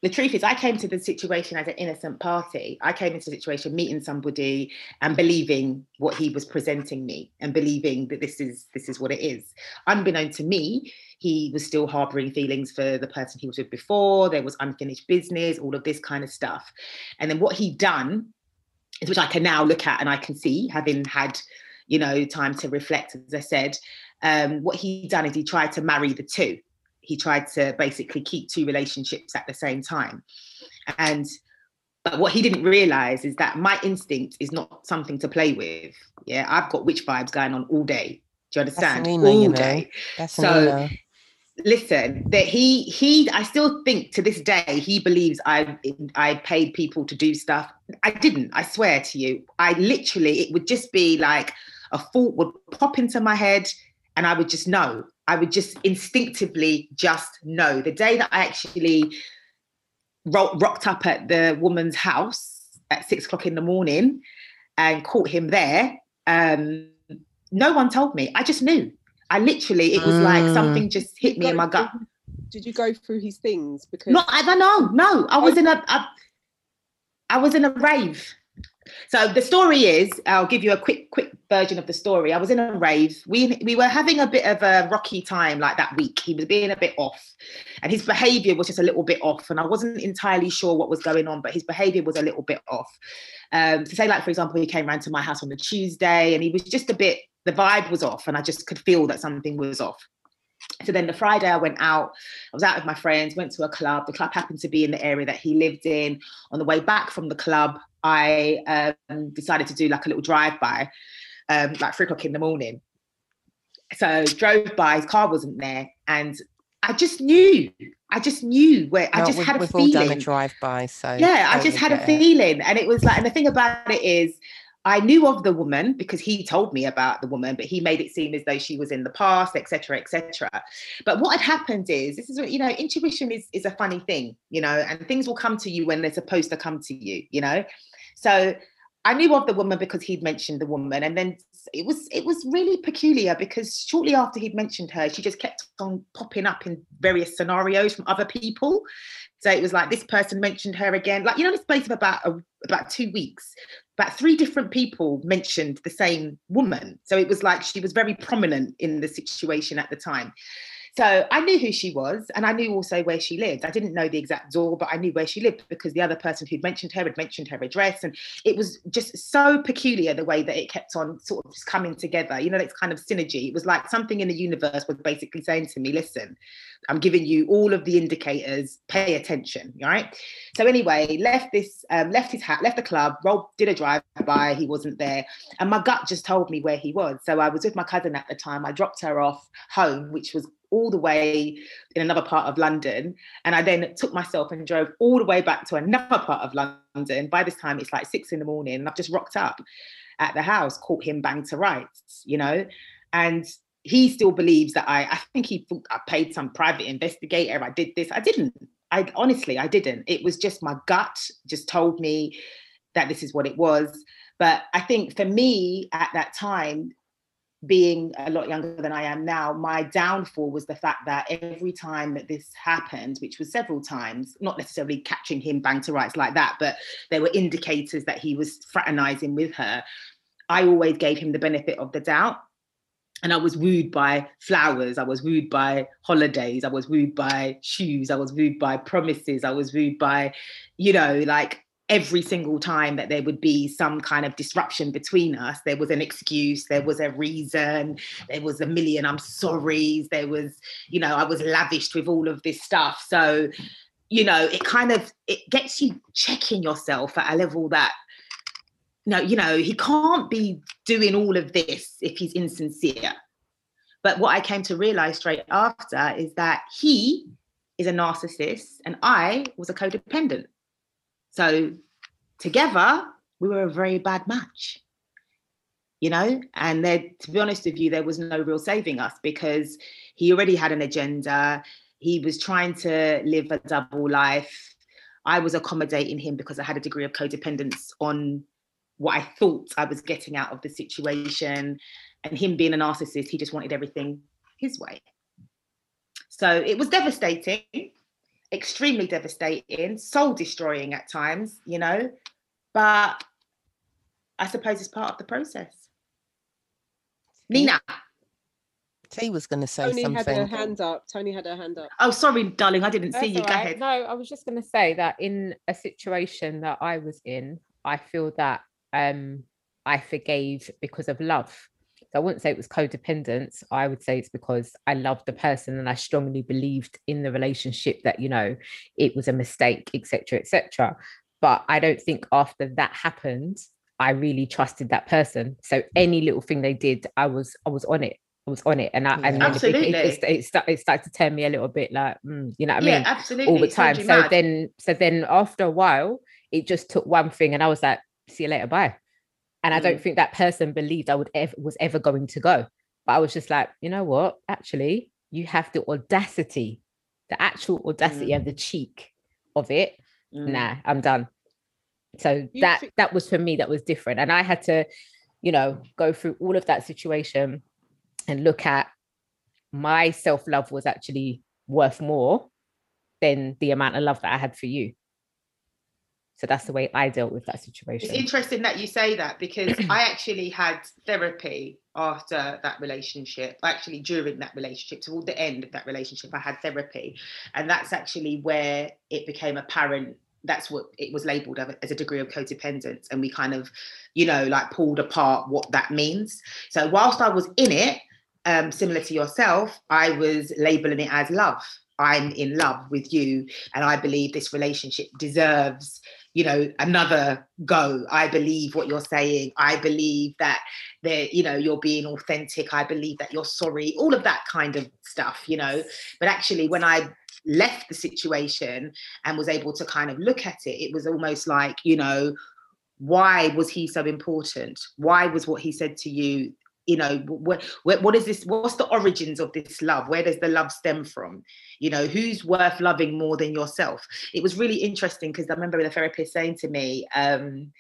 the truth is, I came to the situation as an innocent party. I came into the situation meeting somebody and believing what he was presenting me and believing that this is this is what it is. Unbeknown to me, he was still harboring feelings for the person he was with before. There was unfinished business, all of this kind of stuff. And then what he'd done is which I can now look at and I can see, having had, you know, time to reflect, as I said, um, what he done is he tried to marry the two. He tried to basically keep two relationships at the same time. And but what he didn't realize is that my instinct is not something to play with. Yeah, I've got witch vibes going on all day. Do you understand? Nina, all you know. day. That's So, Listen, that he he I still think to this day he believes I I paid people to do stuff. I didn't. I swear to you. I literally it would just be like a thought would pop into my head and I would just know. I would just instinctively just know. The day that I actually ro- rocked up at the woman's house at six o'clock in the morning and caught him there, um, no one told me. I just knew. I literally, it was like Mm. something just hit me in my gut. did you go through his things because No, I don't know. No, I was in a, a I was in a rave. So the story is, I'll give you a quick, quick version of the story. I was in a rave. We we were having a bit of a rocky time like that week. He was being a bit off, and his behaviour was just a little bit off. And I wasn't entirely sure what was going on, but his behaviour was a little bit off. Um, to say, like for example, he came round to my house on the Tuesday, and he was just a bit. The vibe was off, and I just could feel that something was off. So then the Friday I went out, I was out with my friends, went to a club. The club happened to be in the area that he lived in. On the way back from the club, I um, decided to do like a little drive by, um, like three o'clock in the morning. So drove by, his car wasn't there, and I just knew, I just knew where I just had a we've all done feeling. drive-by, so Yeah, I just had a it. feeling, and it was like, and the thing about it is, I knew of the woman because he told me about the woman, but he made it seem as though she was in the past, etc., etc. But what had happened is, this is you know, intuition is is a funny thing, you know, and things will come to you when they're supposed to come to you, you know. So I knew of the woman because he'd mentioned the woman, and then it was it was really peculiar because shortly after he'd mentioned her, she just kept on popping up in various scenarios from other people. So it was like this person mentioned her again, like you know, in the space of about a, about two weeks, about three different people mentioned the same woman. So it was like she was very prominent in the situation at the time. So I knew who she was, and I knew also where she lived. I didn't know the exact door, but I knew where she lived because the other person who'd mentioned her had mentioned her address, and it was just so peculiar the way that it kept on sort of just coming together. You know, it's kind of synergy. It was like something in the universe was basically saying to me, "Listen, I'm giving you all of the indicators. Pay attention." right? So anyway, left this, um, left his hat, left the club, rolled, did a drive by. He wasn't there, and my gut just told me where he was. So I was with my cousin at the time. I dropped her off home, which was all the way in another part of London. And I then took myself and drove all the way back to another part of London. By this time, it's like six in the morning, and I've just rocked up at the house, caught him bang to rights, you know, and he still believes that I, I think he thought I paid some private investigator. I did this. I didn't. I honestly, I didn't. It was just my gut just told me that this is what it was. But I think for me at that time, being a lot younger than I am now, my downfall was the fact that every time that this happened, which was several times, not necessarily catching him bang to rights like that, but there were indicators that he was fraternizing with her. I always gave him the benefit of the doubt. And I was wooed by flowers. I was wooed by holidays. I was wooed by shoes. I was wooed by promises. I was wooed by, you know, like every single time that there would be some kind of disruption between us, there was an excuse, there was a reason, there was a million I'm sorry's, there was, you know, I was lavished with all of this stuff. So, you know, it kind of it gets you checking yourself at a level that no, you know, he can't be doing all of this if he's insincere. But what I came to realize straight after is that he is a narcissist and I was a codependent. So together, we were a very bad match. You know, and there, to be honest with you, there was no real saving us because he already had an agenda. He was trying to live a double life. I was accommodating him because I had a degree of codependence on what I thought I was getting out of the situation. And him being a narcissist, he just wanted everything his way. So it was devastating, extremely devastating, soul destroying at times, you know, but I suppose it's part of the process. Nina. T was going to say Tony something. Tony had her hand up. Tony had her hand up. Oh, sorry, darling, I didn't see you. all Go ahead. No, I was just going to say that in a situation that I was in, I feel that um, I forgave because of love. So I wouldn't say it was codependence. I would say it's because I loved the person and I strongly believed in the relationship that you know it was a mistake, etc., etc. But I don't think after that happened, I really trusted that person. So any little thing they did, I was I was on it. I was on it, and I and then it, it, it, Absolutely. it, it started to turn me a little bit like, mm, you know what I yeah, mean? absolutely. all the time. So mad. then, so then after a while, it just took one thing, and I was like, "See you later, bye." And I don't Mm. think that person believed I would ever was ever going to go. But I was just like, you know what? Actually, you have the audacity, the actual audacity and the cheek of it. Mm. Nah, I'm done. So You that that was for me. That was different, and I had to, you know, go through all of that situation and look at my self love was actually worth more than the amount of love that I had for you. So that's the way I dealt with that situation. It's interesting that you say that because I actually had therapy after that relationship. Actually, during that relationship, toward the end of that relationship, I had therapy. And that's actually where it became apparent. That's what it was labeled as a degree of codependence. And we kind of, you know, like pulled apart what that means. So, whilst I was in it, um, similar to yourself, I was labeling it as love. I'm in love with you. And I believe this relationship deserves you know another go. I believe what you're saying. I believe that that you know you're being authentic. I believe that you're sorry. All of that kind of stuff you know. But actually when i left the situation and was able to kind of look at it it was almost like you know why was he so important? Why was what he said to you you know what what is this what's the origins of this love where does the love stem from you know who's worth loving more than yourself it was really interesting because I remember the therapist saying to me, um,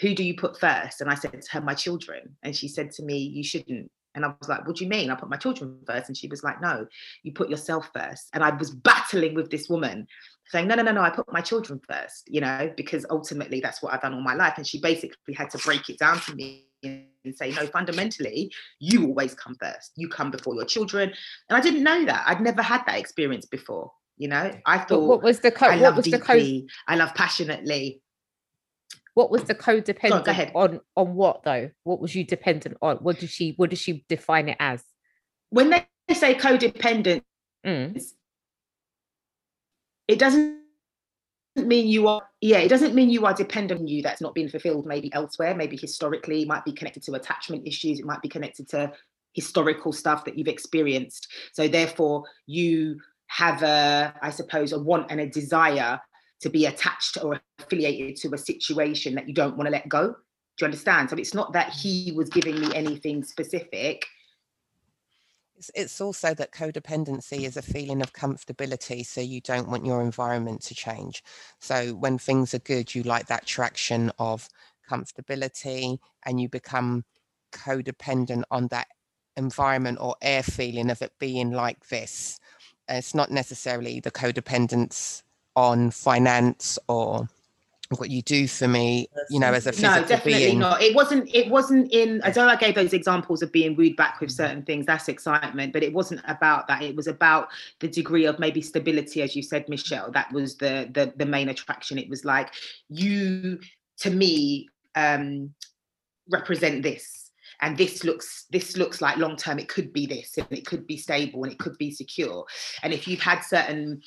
Who do you put first? And I said to her, My children. And she said to me, You shouldn't. And I was like, What do you mean? I put my children first. And she was like, No, you put yourself first. And I was battling with this woman saying, No, no, no, no, I put my children first, you know, because ultimately that's what I've done all my life. And she basically had to break it down to me and say, No, fundamentally, you always come first. You come before your children. And I didn't know that. I'd never had that experience before. You know, I But thought what was the I code? What love code? deeply. I love passionately. What was the codependent ahead. on on what though? What was you dependent on? What did she? What did she define it as? When they say codependent, Mm. it doesn't mean you are. Yeah, it doesn't mean you are dependent on you. That's not being fulfilled. Maybe elsewhere. Maybe historically, it might be connected to attachment issues. It might be connected to historical stuff that you've experienced. So therefore, you have a, I suppose, a want and a desire to be attached or affiliated to a situation that you don't want to let go. Do you understand? So it's not that he was giving me anything specific. It's, it's also that codependency is a feeling of comfortability, so you don't want your environment to change. So when things are good, you like that traction of comfortability and you become codependent on that environment or air feeling of it being like this. It's not necessarily the codependence on finance or what you do for me, you know, as a physical no definitely being. not. It wasn't it wasn't in although i gave those examples of being wooed back with certain things that's excitement but it wasn't about that. It was about the degree of maybe stability as you said michelle that was the the, the main attraction. It was like you to me um represent this and this looks this looks like long term it could be this and it could be stable and it could be secure. And if you've had certain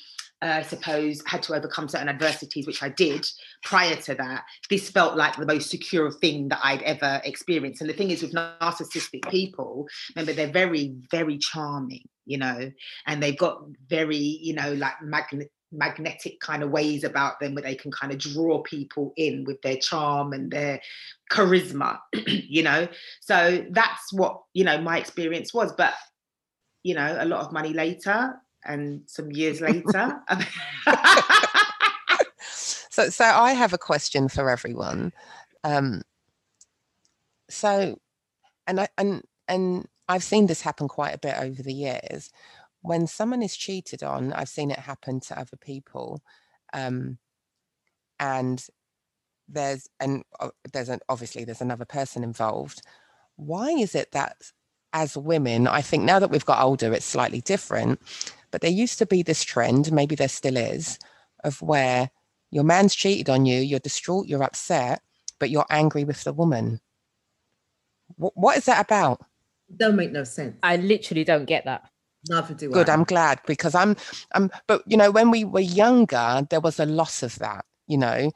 Uh, I suppose had to overcome certain adversities, which I did prior to that. This felt like the most secure thing that I'd ever experienced. And the thing is, with narcissistic people, remember they're very, very charming, you know, and they've got very, you know, like magnet magnetic kind of ways about them where they can kind of draw people in with their charm and their charisma you know so that's what you know my experience was but you know a lot of money later and some years later. So so i have a question for everyone. Um so and i and and i've seen this happen quite a bit over the years. When someone is cheated on i've seen it happen to other people. Um and there's and uh, there's an obviously there's another person involved. Why is it that as women i think now that we've got older it's slightly different but there used to be this trend maybe there still is of where your man's cheated on you you're distraught you're upset but you're angry with the woman Wh- what is that about Don't make no sense. I literally don't get that. Neither do good I. i'm glad because i'm i'm but you know when we were younger there was a loss of that you know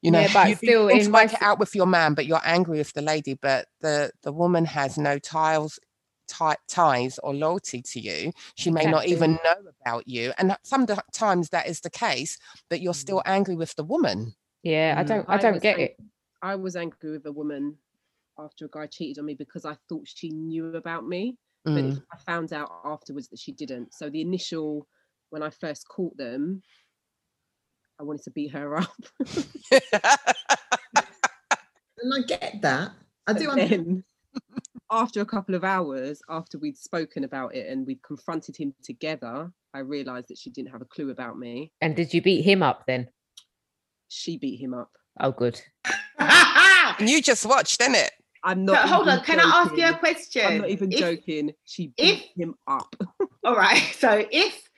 you know Yeah, but you, still you in to my work it out with your man but you're angry with the lady but the the woman has no tiles ti- ties or loyalty to you she may not even know about you and sometimes that is the case but you're still angry with the woman Yeah, I Mm. don't I I don't was get ang- it. I was angry with a woman after a guy cheated on me because I thought she knew about me, but Mm. I found out afterwards that she didn't. So the initial, when I first caught them, I wanted to beat her up. And I get that. I do. understand. then, after a couple of hours, after we'd spoken about it and we'd confronted him together, I realised that she didn't have a clue about me. And did you beat him up then? She beat him up. Oh, good. and you just watched didn't it I'm So not. hold even on, can I ask you a question? I'm not even If- joking. She if- beat him up. All right. So if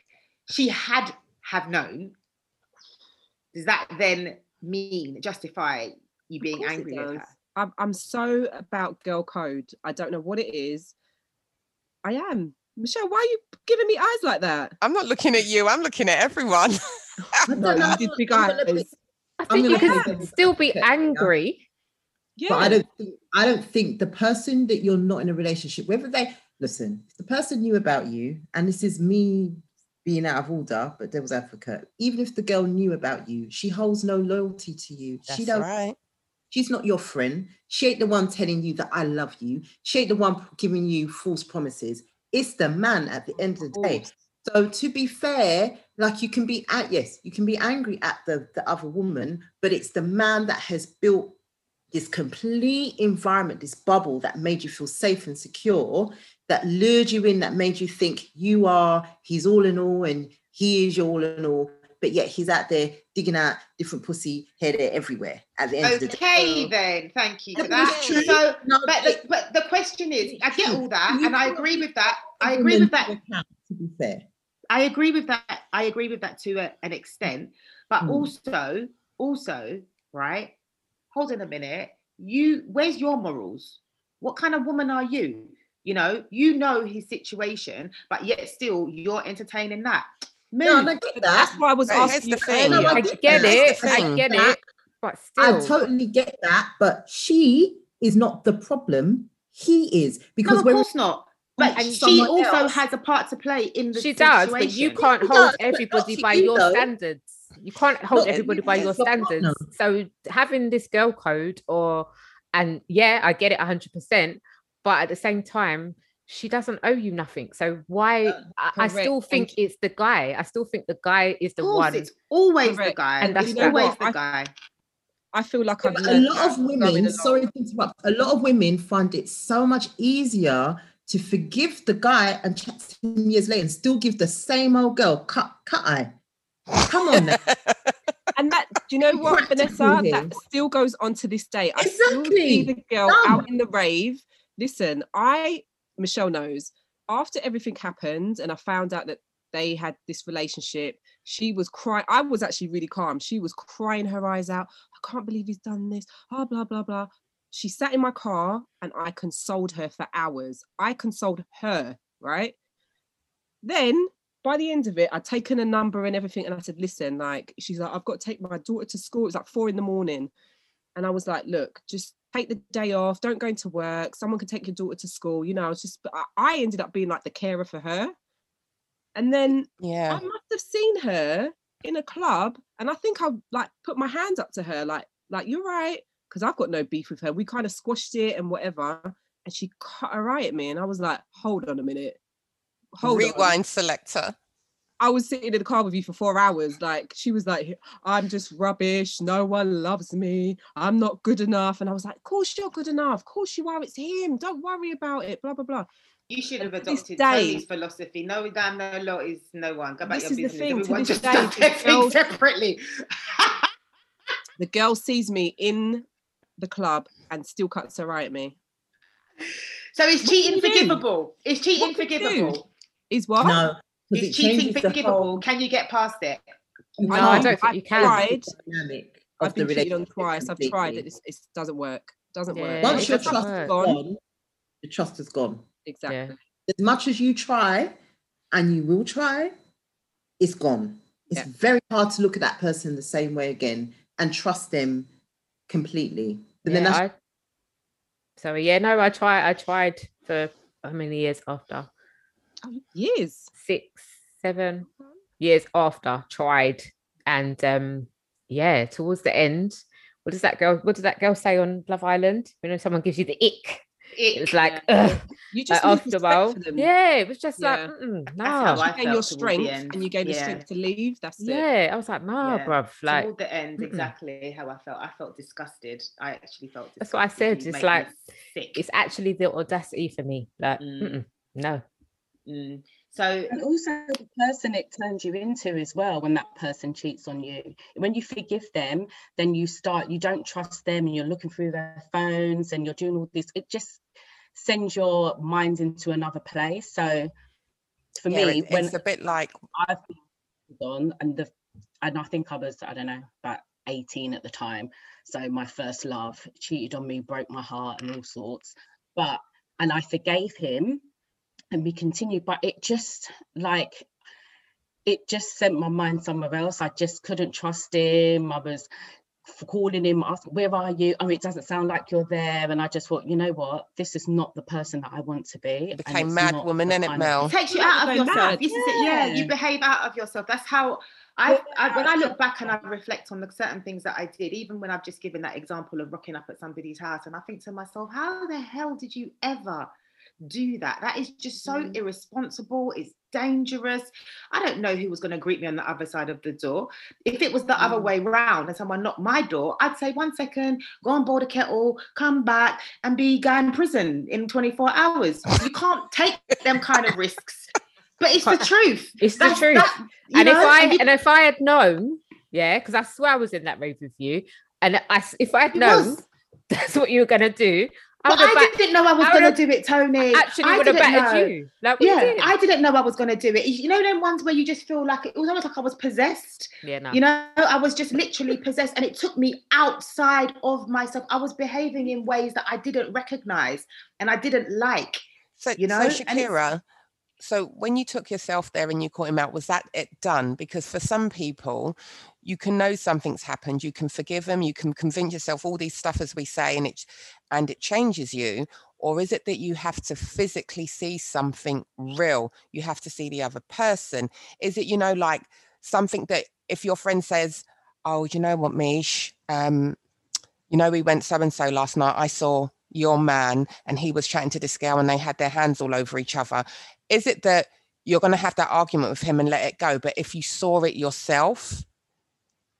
she had have known, does that then mean justify you being angry with her? I'm, I'm so about girl code. I don't know what it is. I am. Michelle, why are you giving me eyes like that? i'm not looking at you i'm looking at everyone I No, don't know. you did big I'm eyes. put- I I'm think you can still be angry. Yeah. But I don't think I don't think the person that you're not in a relationship, whether they listen, if the person knew about you, and this is me being out of order, but devil's advocate, even if the girl knew about you, she holds no loyalty to you. that's she don't right she's not your friend. She ain't the one telling you that I love you. She ain't the one giving you false promises. It's the man at the end of the day. So to be fair, like you can be at yes, you can be angry at the, the other woman, but it's the man that has built this complete environment, this bubble that made you feel safe and secure, that lured you in, that made you think you are he's all in all and he is your all in all. But yet he's out there digging out different pussy here, there, everywhere at the end of the day. Okay, then. Thank you for that. true. So, No, but the, but the question is, I get all that, and I agree with that. I agree with that. to To be fair. I agree with that. I agree with that to a, an extent, but Mm. also, also, right? Hold on a minute. You, where's your morals? What kind of woman are you? You know, you know his situation, but yet still you're entertaining that. Move. No, I get that. That's why I was But here's asking the thing. No. I I get get that. it. The I thing. get it. But I totally get that, but she is not the problem. He is no, because of course not. But and she also else- has a part to play in the she situation. does, but you can't She hold does, everybody by you, your though. standards. You can't hold Not everybody by your your standards. partner. So having this girl code, or and yeah, I get it hundred percent, but at the same time, she doesn't owe you nothing. So why? Uh, I, I still think and- it's the guy. I still think the guy is the Of one. it's always the guy. And that's it's always what the guy. I feel like I've a lot of women, sorry to interrupt, a lot of women find it so much easier to forgive the guy and chat to him years later and still give the same old girl cut cut eye. Come on and that do you know what, Practical Vanessa? here. That still goes on to this day. I still see Exactly. the girl Done. out in the rave. Listen, I Michelle knows. After everything happened, and I found out that they had this relationship, she was crying. I was actually really calm. She was crying her eyes out. I can't believe he's done this. Ah, blah blah blah. She sat in my car, and I consoled her for hours. I consoled her, right? Then by the end of it, I'd taken a number and everything, and I said, "Listen, like," she's like, "I've got to take my daughter to school." It's like four in the morning, and I was like, "Look, just take the day off. Don't go into work. Someone can take your daughter to school." You know, I was just, I- ended up being like the carer for her, and then Yeah. I must have seen her in a club, and I think I like put my hand up to her, like, like you're right, because I've got no beef with her. We kind of squashed it and whatever, and she cut her eye at me, and I was like, "Hold on a minute." Hold on. Rewind selector. I was sitting in the car with you for four hours. Like she was like, I'm just rubbish. No one loves me. I'm not good enough. And I was like, of course you're good enough. Of course you are. It's him. Don't worry about it. Blah blah blah. You should have And to this adopted day- Tony's philosophy. No damn no law is no one. Go about This your is the business. thing, to this just day, does the their separately. The girl sees me in the club and still cuts her eye at me. so is cheating can you do? forgivable? Is cheating What can you forgivable? Is what? No, because Is it cheating changes the forgivable? whole Can you get past it? you No, I, I don't think I've can. tried. I've been cheated on twice. I've tried completely. it. It's, it doesn't work. Doesn't Yeah, work. Once your trust work. is gone. gone, the trust is gone. Exactly. Yeah. As much as you try, and you will try, it's gone. It's Yeah. very hard to look at that person the same way again and trust them completely. But then that's I, sorry, yeah, no, I tried. I tried for how many years after? Oh, years. Six, seven years after. Tried, and um, yeah, towards the end, what does that girl? What does that girl say on Love Island? You know, someone gives you the ick. It was like, ugh, You just lose after a while, for them. yeah, it was just Yeah. like, That's no, how You gain your strength and you gain the strength to leave. That's it. yeah. I was like, nah, Yeah. bruv, like toward the end, mm-mm. exactly how I felt. I felt disgusted. I actually felt. That's what I said, You it's like, sick. it's actually the audacity for me. Like, Mm. no, Mm. So And also the person it turns you into as well when that person cheats on you. When you forgive them, then you start, you don't trust them and you're looking through their phones and you're doing all this. It just sends your mind into another place. So for Yeah, me, it- when it's a bit like I've been on and the and I think I was, I don't know, about 18 at the time. So my first love cheated on me, broke my heart and all sorts. But and I forgave him and we continued, but it just like it just sent my mind somewhere else. I just couldn't trust him. I was calling him, asking, where are you? I mean, it doesn't sound like you're there. And I just thought, you know what? This is not the person that I want to be. and became it's mad not woman, the innit, kind Mel? it takes you Yeah, out of you yourself. mad, This is it. Yeah, you behave out of yourself. That's how I, I when I look back and I reflect on the certain things that I did, even when I've just given that example of rocking up at somebody's house, and I think to myself, how the hell did you ever do that? That is just so Mm. irresponsible. It's dangerous. I don't know who was going to greet me on the other side of the door. If it was the other Mm. way round and someone knocked my door, I'd say, one second, go and board a kettle, come back, and be guy in prison in 24 hours. You can't take them kind of risks. But it's the truth. it's the truth. that- and if I and you- and if I had known, yeah, because I swear I was in that rave with you, and I if I had known was. that's what you were gonna do, I But would have didn't know I was going to do it, Tony. actually I would have didn't battered know. you. Like Yeah, did. I didn't know I was going to do it. You know, them ones where you just feel like it was almost like I was possessed. yeah, no. You know, I was just literally possessed, and it took me outside of myself. I was behaving in ways that I didn't recognize and I didn't like. So, you know, so Shakira, so when you took yourself there and you caught him out, was that it done? Because for some people, you can know something's happened, you can forgive them, you can convince yourself all these stuff as we say, and it and it changes you. Or is it that you have to physically see something real? You have to see the other person. Is it, you know, like something that if your friend says, Oh, you know what, Mish? Um, you know, we went so and so last night. I saw your man and he was chatting to this girl and they had their hands all over each other. Is it that you're going to have that argument with him and let it go? But if you saw it yourself,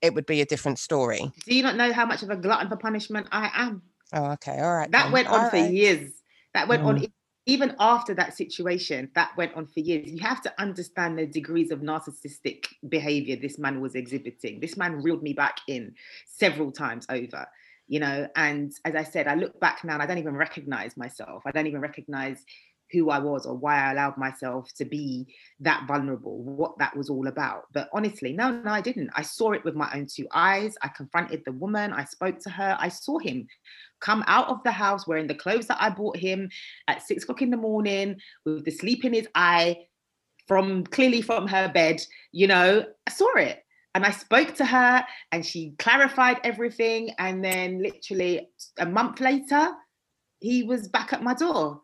it would be a different story. Do you not know how much of a glutton for punishment I am? Oh, okay. All right. That then. went on All for right. years. That went on Mm. even after that situation that went on for years, you have to understand the degrees of narcissistic behavior this man was exhibiting. This man reeled me back in several times over, you know. And as I said, I look back now and I don't even recognize myself. I don't even recognize who I was or why I allowed myself to be that vulnerable, what that was all about. But honestly, no, no, I didn't. I saw it with my own two eyes. I confronted the woman, I spoke to her, I saw him come out of the house wearing the clothes that I bought him at six o'clock in the morning with the sleep in his eye from clearly from her bed. You know, I saw it. And I spoke to her and she clarified everything. And then, literally, a month later, he was back at my door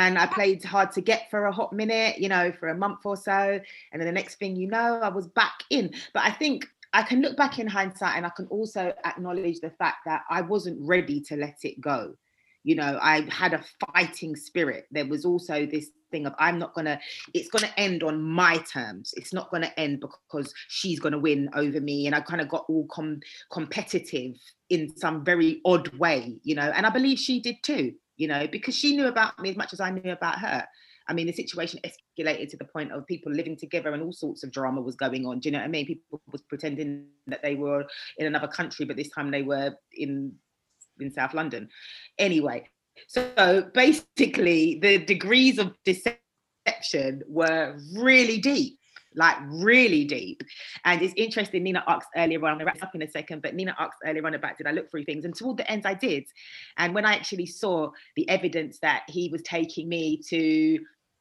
and I played hard to get for a hot minute, you know, for a month or so. And then the next thing you know, I was back in. But I think I can look back in hindsight and I can also acknowledge the fact that I wasn't ready to let it go. You know, I had a fighting spirit. There was also this thing of I'm not gonna, it's gonna end on my terms. It's not gonna end because she's gonna win over me. And I kind of got all com- competitive in some very odd way, you know, and I believe she did too, you know, because she knew about me as much as I knew about her. I mean, the situation escalated to the point of people living together and all sorts of drama was going on. Do you know what I mean? People was pretending that they were in another country, but this time they were in in South London. Anyway, so basically, the degrees of deception were really deep like really deep. And it's interesting, Nina asked earlier on, I'm gonna wrap up in a second, but Nina asked earlier on about did I look through things? And toward the end, I did. And when I actually saw the evidence that he was taking me to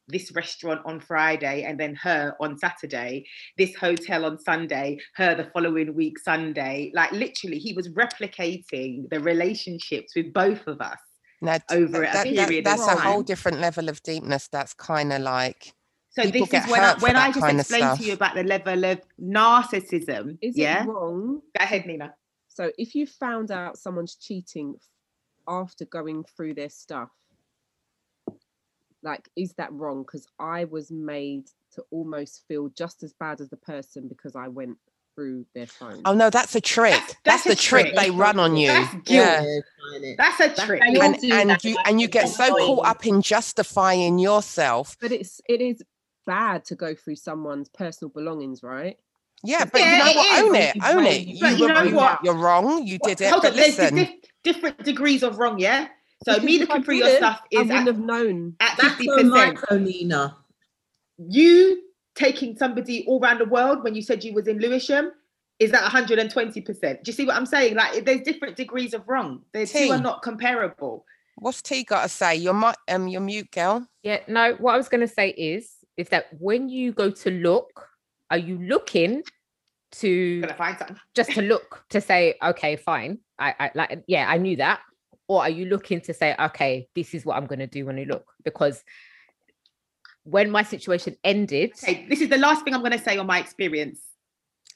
this restaurant on Friday and then her on Saturday, this hotel on Sunday, her the following week Sunday. Like literally, he was replicating the relationships with both of us Now, over that, a that- period that's of a whole different level of deepness. That's kind of like So people this is when I, when I just kind explained to you about the level of narcissism. Is yeah, it wrong? go ahead, Nina. So if you found out someone's cheating after going through their stuff, like is that wrong? Because I was made to almost feel just as bad as the person because I went through their phone. oh no, that's a trick. That's- That's, that's a the trick, trick. they run on you. That's guilt. Yeah. That's a trick. how And and you and you get so caught up in justifying yourself. But it's it is bad to go through someone's personal belongings, right? Yeah, but Yeah, you know it what? is. Own it. Own it. But You you were know wrong, what? You're wrong. You What- did it. Hold But on, there's listen, dif- different degrees of wrong, yeah. So Because me looking through your didn't, stuff I is wouldn't at, have known. at That's fifty so percent. micro, Nina. You taking somebody all around the world when you said you was in Lewisham is that 120 percent. Do you see what I'm saying? Like there's different degrees of wrong. The two T. are not comparable. what's T got to say? You're mu- um, you're mute, girl. Yeah, no, what I was going to say is is that when you go to look, are you looking to find something. just to look to say, okay, fine. I, I like yeah, I knew that. Or are you looking to say, okay, this is what I'm gonna do when I look? Because when my situation ended, Okay, this is the last thing I'm gonna say on my experience.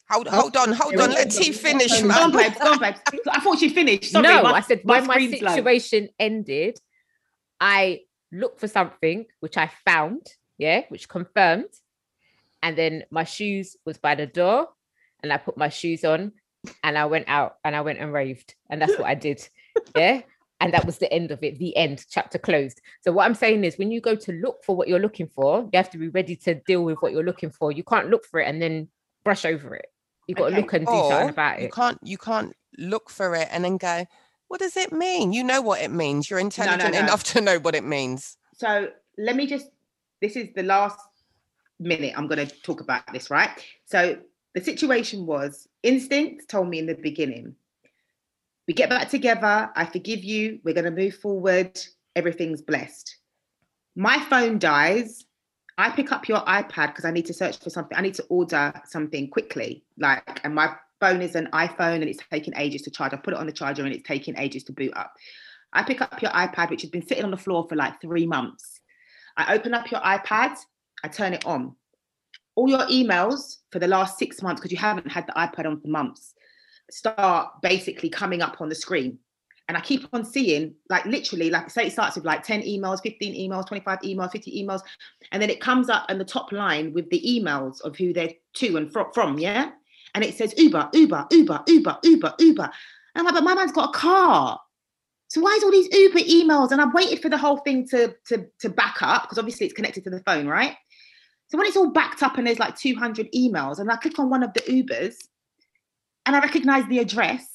Hold, hold on, hold on. Let T finish, Go on, man. babes, go on, babes. I thought she finished. Sorry, no, my- I said my when my screen's low. situation ended, I looked for something which I found, yeah, which confirmed. And then my shoes was by the door, and I put my shoes on and I went out and I went and raved. And that's what I did. Yeah. And that was the end of it, the end, chapter closed. So, what I'm saying is, when you go to look for what you're looking for, you have to be ready to deal with what you're looking for. You can't look for it and then brush over it. You've got Okay. to look and do something Or about you can't you can't look for it and then go, what does it mean? You know what it means. You're intelligent no. enough to know what it means. So let me just, this is the last minute I'm going to talk about this, right? So the situation was instinct told me in the beginning, we get back together, I forgive you, we're going to move forward, everything's blessed. My phone dies. I pick up your iPad because I need to search for something. I need to order something quickly. Like, and my phone is an iPhone and it's taking ages to charge. I put it on the charger and it's taking ages to boot up. I pick up your iPad, which has been sitting on the floor for like three months. I open up your iPad, I turn it on. All your emails for the last six months, because you haven't had the iPad on for months, start basically coming up on the screen. And I keep on seeing, like literally, like say it starts with like 10 emails, 15 emails, 25 emails, 50 emails. And then it comes up in the top line with the emails of who they're to and fro- from, yeah? And it says Uber, Uber, Uber, Uber, Uber, Uber. And I'm like, but my man's got a car. So why is all these Uber emails? And I've waited for the whole thing to, to, to back up because obviously it's connected to the phone, right? So when it's all backed up and there's like 200 emails, and I click on one of the Ubers and I recognize the address,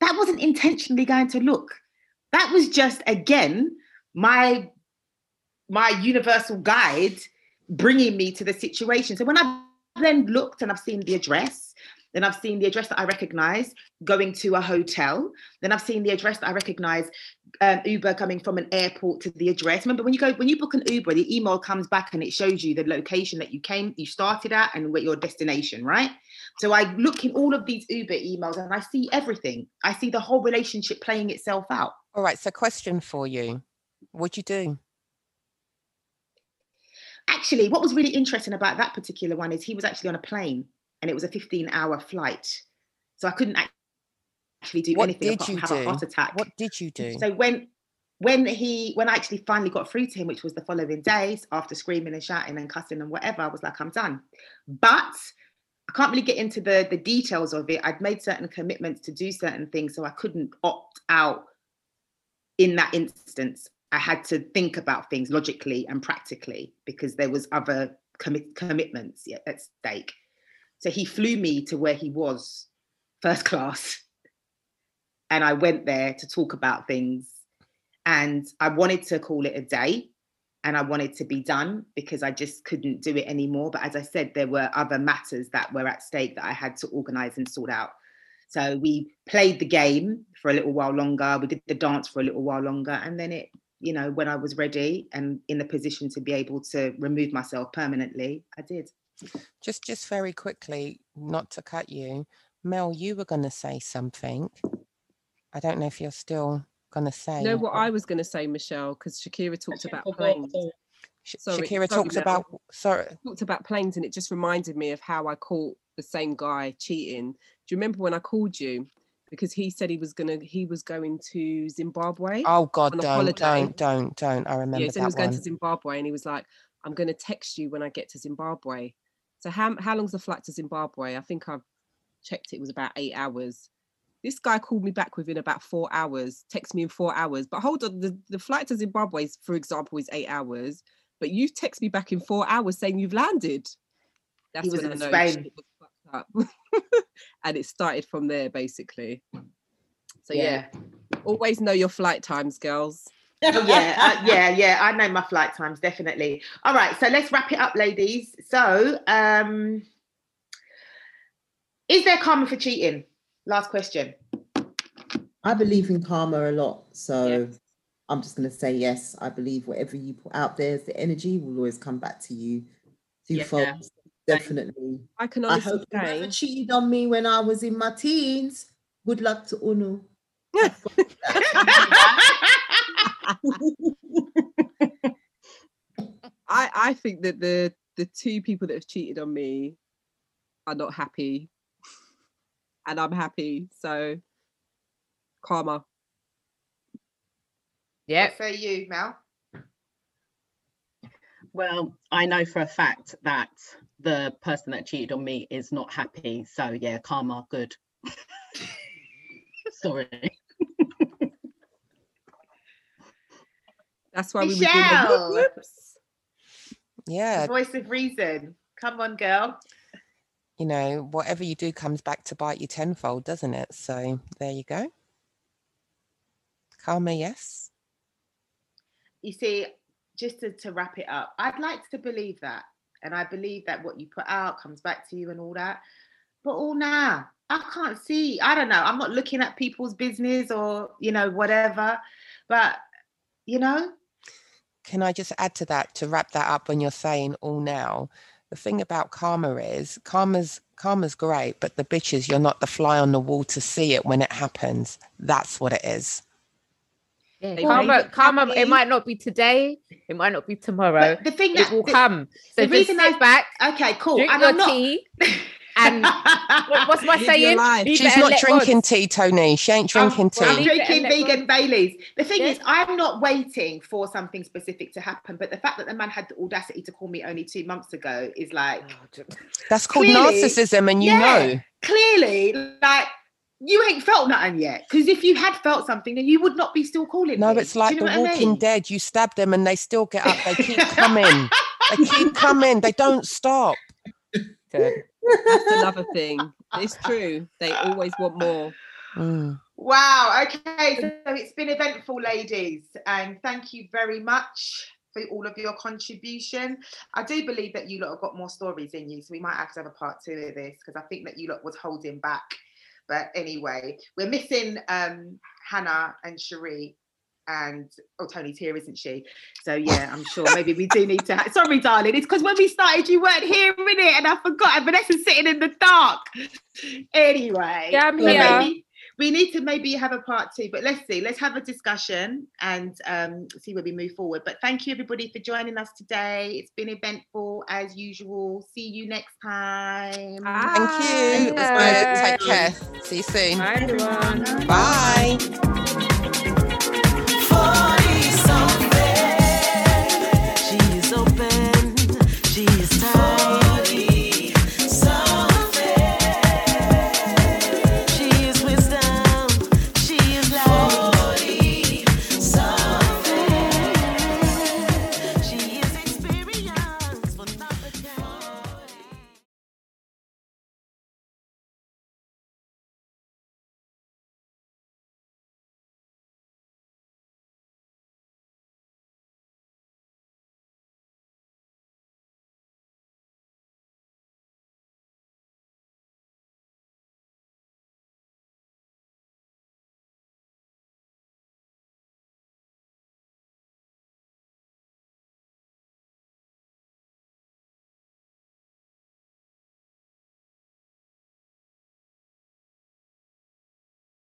that wasn't intentionally going to look. That was just again my my universal guide bringing me to the situation. So when I then looked and I've seen the address, then I've seen the address that I recognize going to a hotel. Then I've seen the address that I recognize um, Uber coming from an airport to the address. Remember when you go when you book an Uber, the email comes back and it shows you the location that you came, you started at, and what your destination, right? So I look in all of these Uber emails and I see everything. I see the whole relationship playing itself out. All right. So, question for you: What'd you do? Actually, what was really interesting about that particular one is he was actually on a plane and it was a 15 hour flight. So I couldn't actually do What anything did apart you from have do? a heart attack. What did you do? So when when he when I actually finally got through to him, which was the following days after screaming and shouting and cussing and whatever, I was like, I'm done. But I can't really get into the the details of it. I'd made certain commitments to do certain things, so I couldn't opt out in that instance. I had to think about things logically and practically because there was other commit, commitments at stake. So he flew me to where he was, first class, and I went there to talk about things. And I wanted to call it a day and I wanted to be done because I just couldn't do it anymore. But as I said, there were other matters that were at stake that I had to organize and sort out. So we played the game for a little while longer. We did the dance for a little while longer. And then it, you know, when I was ready and in the position to be able to remove myself permanently, I did. Just, just very quickly, not to cut you, Mel. You were going to say something. I don't know if you're still going to say. You know what but I was going to say, Michelle, because Shakira talked about planes. sorry. Sh- sorry, Shakira sorry, talks Mel. about. Sorry, talked about planes and it just reminded me of how I caught the same guy cheating. Do you remember when I called you? Because he said he was gonna he was going to Zimbabwe. oh God, on a don't, holiday. don't, don't, don't. I yeah, remember he said he was that going to Zimbabwe and he was like, I'm gonna text you when I get to Zimbabwe. So how how long's the flight to Zimbabwe? I think I've checked it was about eight hours. This guy called me back within about four hours, text me in four hours. But hold on, the, the flight to Zimbabwe, is, for example, is eight hours. But you text me back in four hours saying you've landed. That's was when in I know Spain. shit was fucked up. and it started from there, basically. So yeah. always know your flight times, girls. Oh, yeah, uh, yeah, yeah. I know my flight times definitely. All right, so let's wrap it up, ladies. So, um, is there karma for cheating? Last question. I believe in karma a lot. So Yes. I'm just going to say yes. I believe whatever you put out there as the energy will always come back to you Yeah. twofold. Definitely. I can I honestly hope you never say, cheated on me when I was in my teens. Good luck to Unu. I I think that the the two people that have cheated on me are not happy, and I'm happy. So karma. Yeah. What say you, Mel? Well, I know for a fact that the person that cheated on me is not happy. So yeah, karma, good. Sorry. That's why we were doing the Michelle. Yeah, The voice of reason. Come on, girl. you know, whatever you do comes back to bite you tenfold, doesn't it? So there you go. Karma, yes. You see, just to, to wrap it up, I'd like to believe that. And I believe that what you put out comes back to you and all that. But all now, I can't see. I don't know. I'm not looking at people's business or, you know, whatever. But, you know, Can I just add to that to wrap that up when you're saying all now? The thing about karma is karma's karma's great, but the bitches, you're not the fly on the wall to see it when it happens. That's what it is. Yeah, karma, it karma. happy. It might not be today. It might not be tomorrow. but the thing It that will the- come. So the just reason sit I- back, Okay, cool. drink and your I'm not. tea, and what, what's my saying? life. Leave it She's not drinking God. tea, Tony. She ain't I'm- drinking well, I'm tea. leave it drinking let God- vegan Baileys. The thing Yeah. is, I'm not waiting for something specific to happen, but the fact that the man had the audacity to call me only two months ago is like Oh, That's called Clearly- narcissism, and you Yeah. know. clearly like you ain't felt nothing yet. Because if you had felt something, then you would not be still calling No, me. it's like The you know what I Walking mean? Dead. You stab them and they still get up. They keep coming. they keep coming. They don't stop. Good. That's another thing. It's true. They always want more. Mm. Wow. Okay. So it's been eventful, ladies, and thank you very much for all of your contribution. I do believe that you lot have got more stories in you, so we might have to have a part two of this because I think that you lot was holding back. But anyway, we're missing um, Hannah and Cherie. And oh, Tony's here, isn't she? So yeah, I'm sure maybe we do need to. Ha- Sorry, darling. It's because when we started, you weren't here, it, And I forgot. And Vanessa's sitting in the dark. Anyway, Yeah, I'm here. we need to maybe have a part two, but let's see. Let's have a discussion and um, see where we move forward. But thank you everybody for joining us today. It's been eventful as usual. See you next time. Thank you. Bye. Take care. See you soon. Bye, everyone. Bye.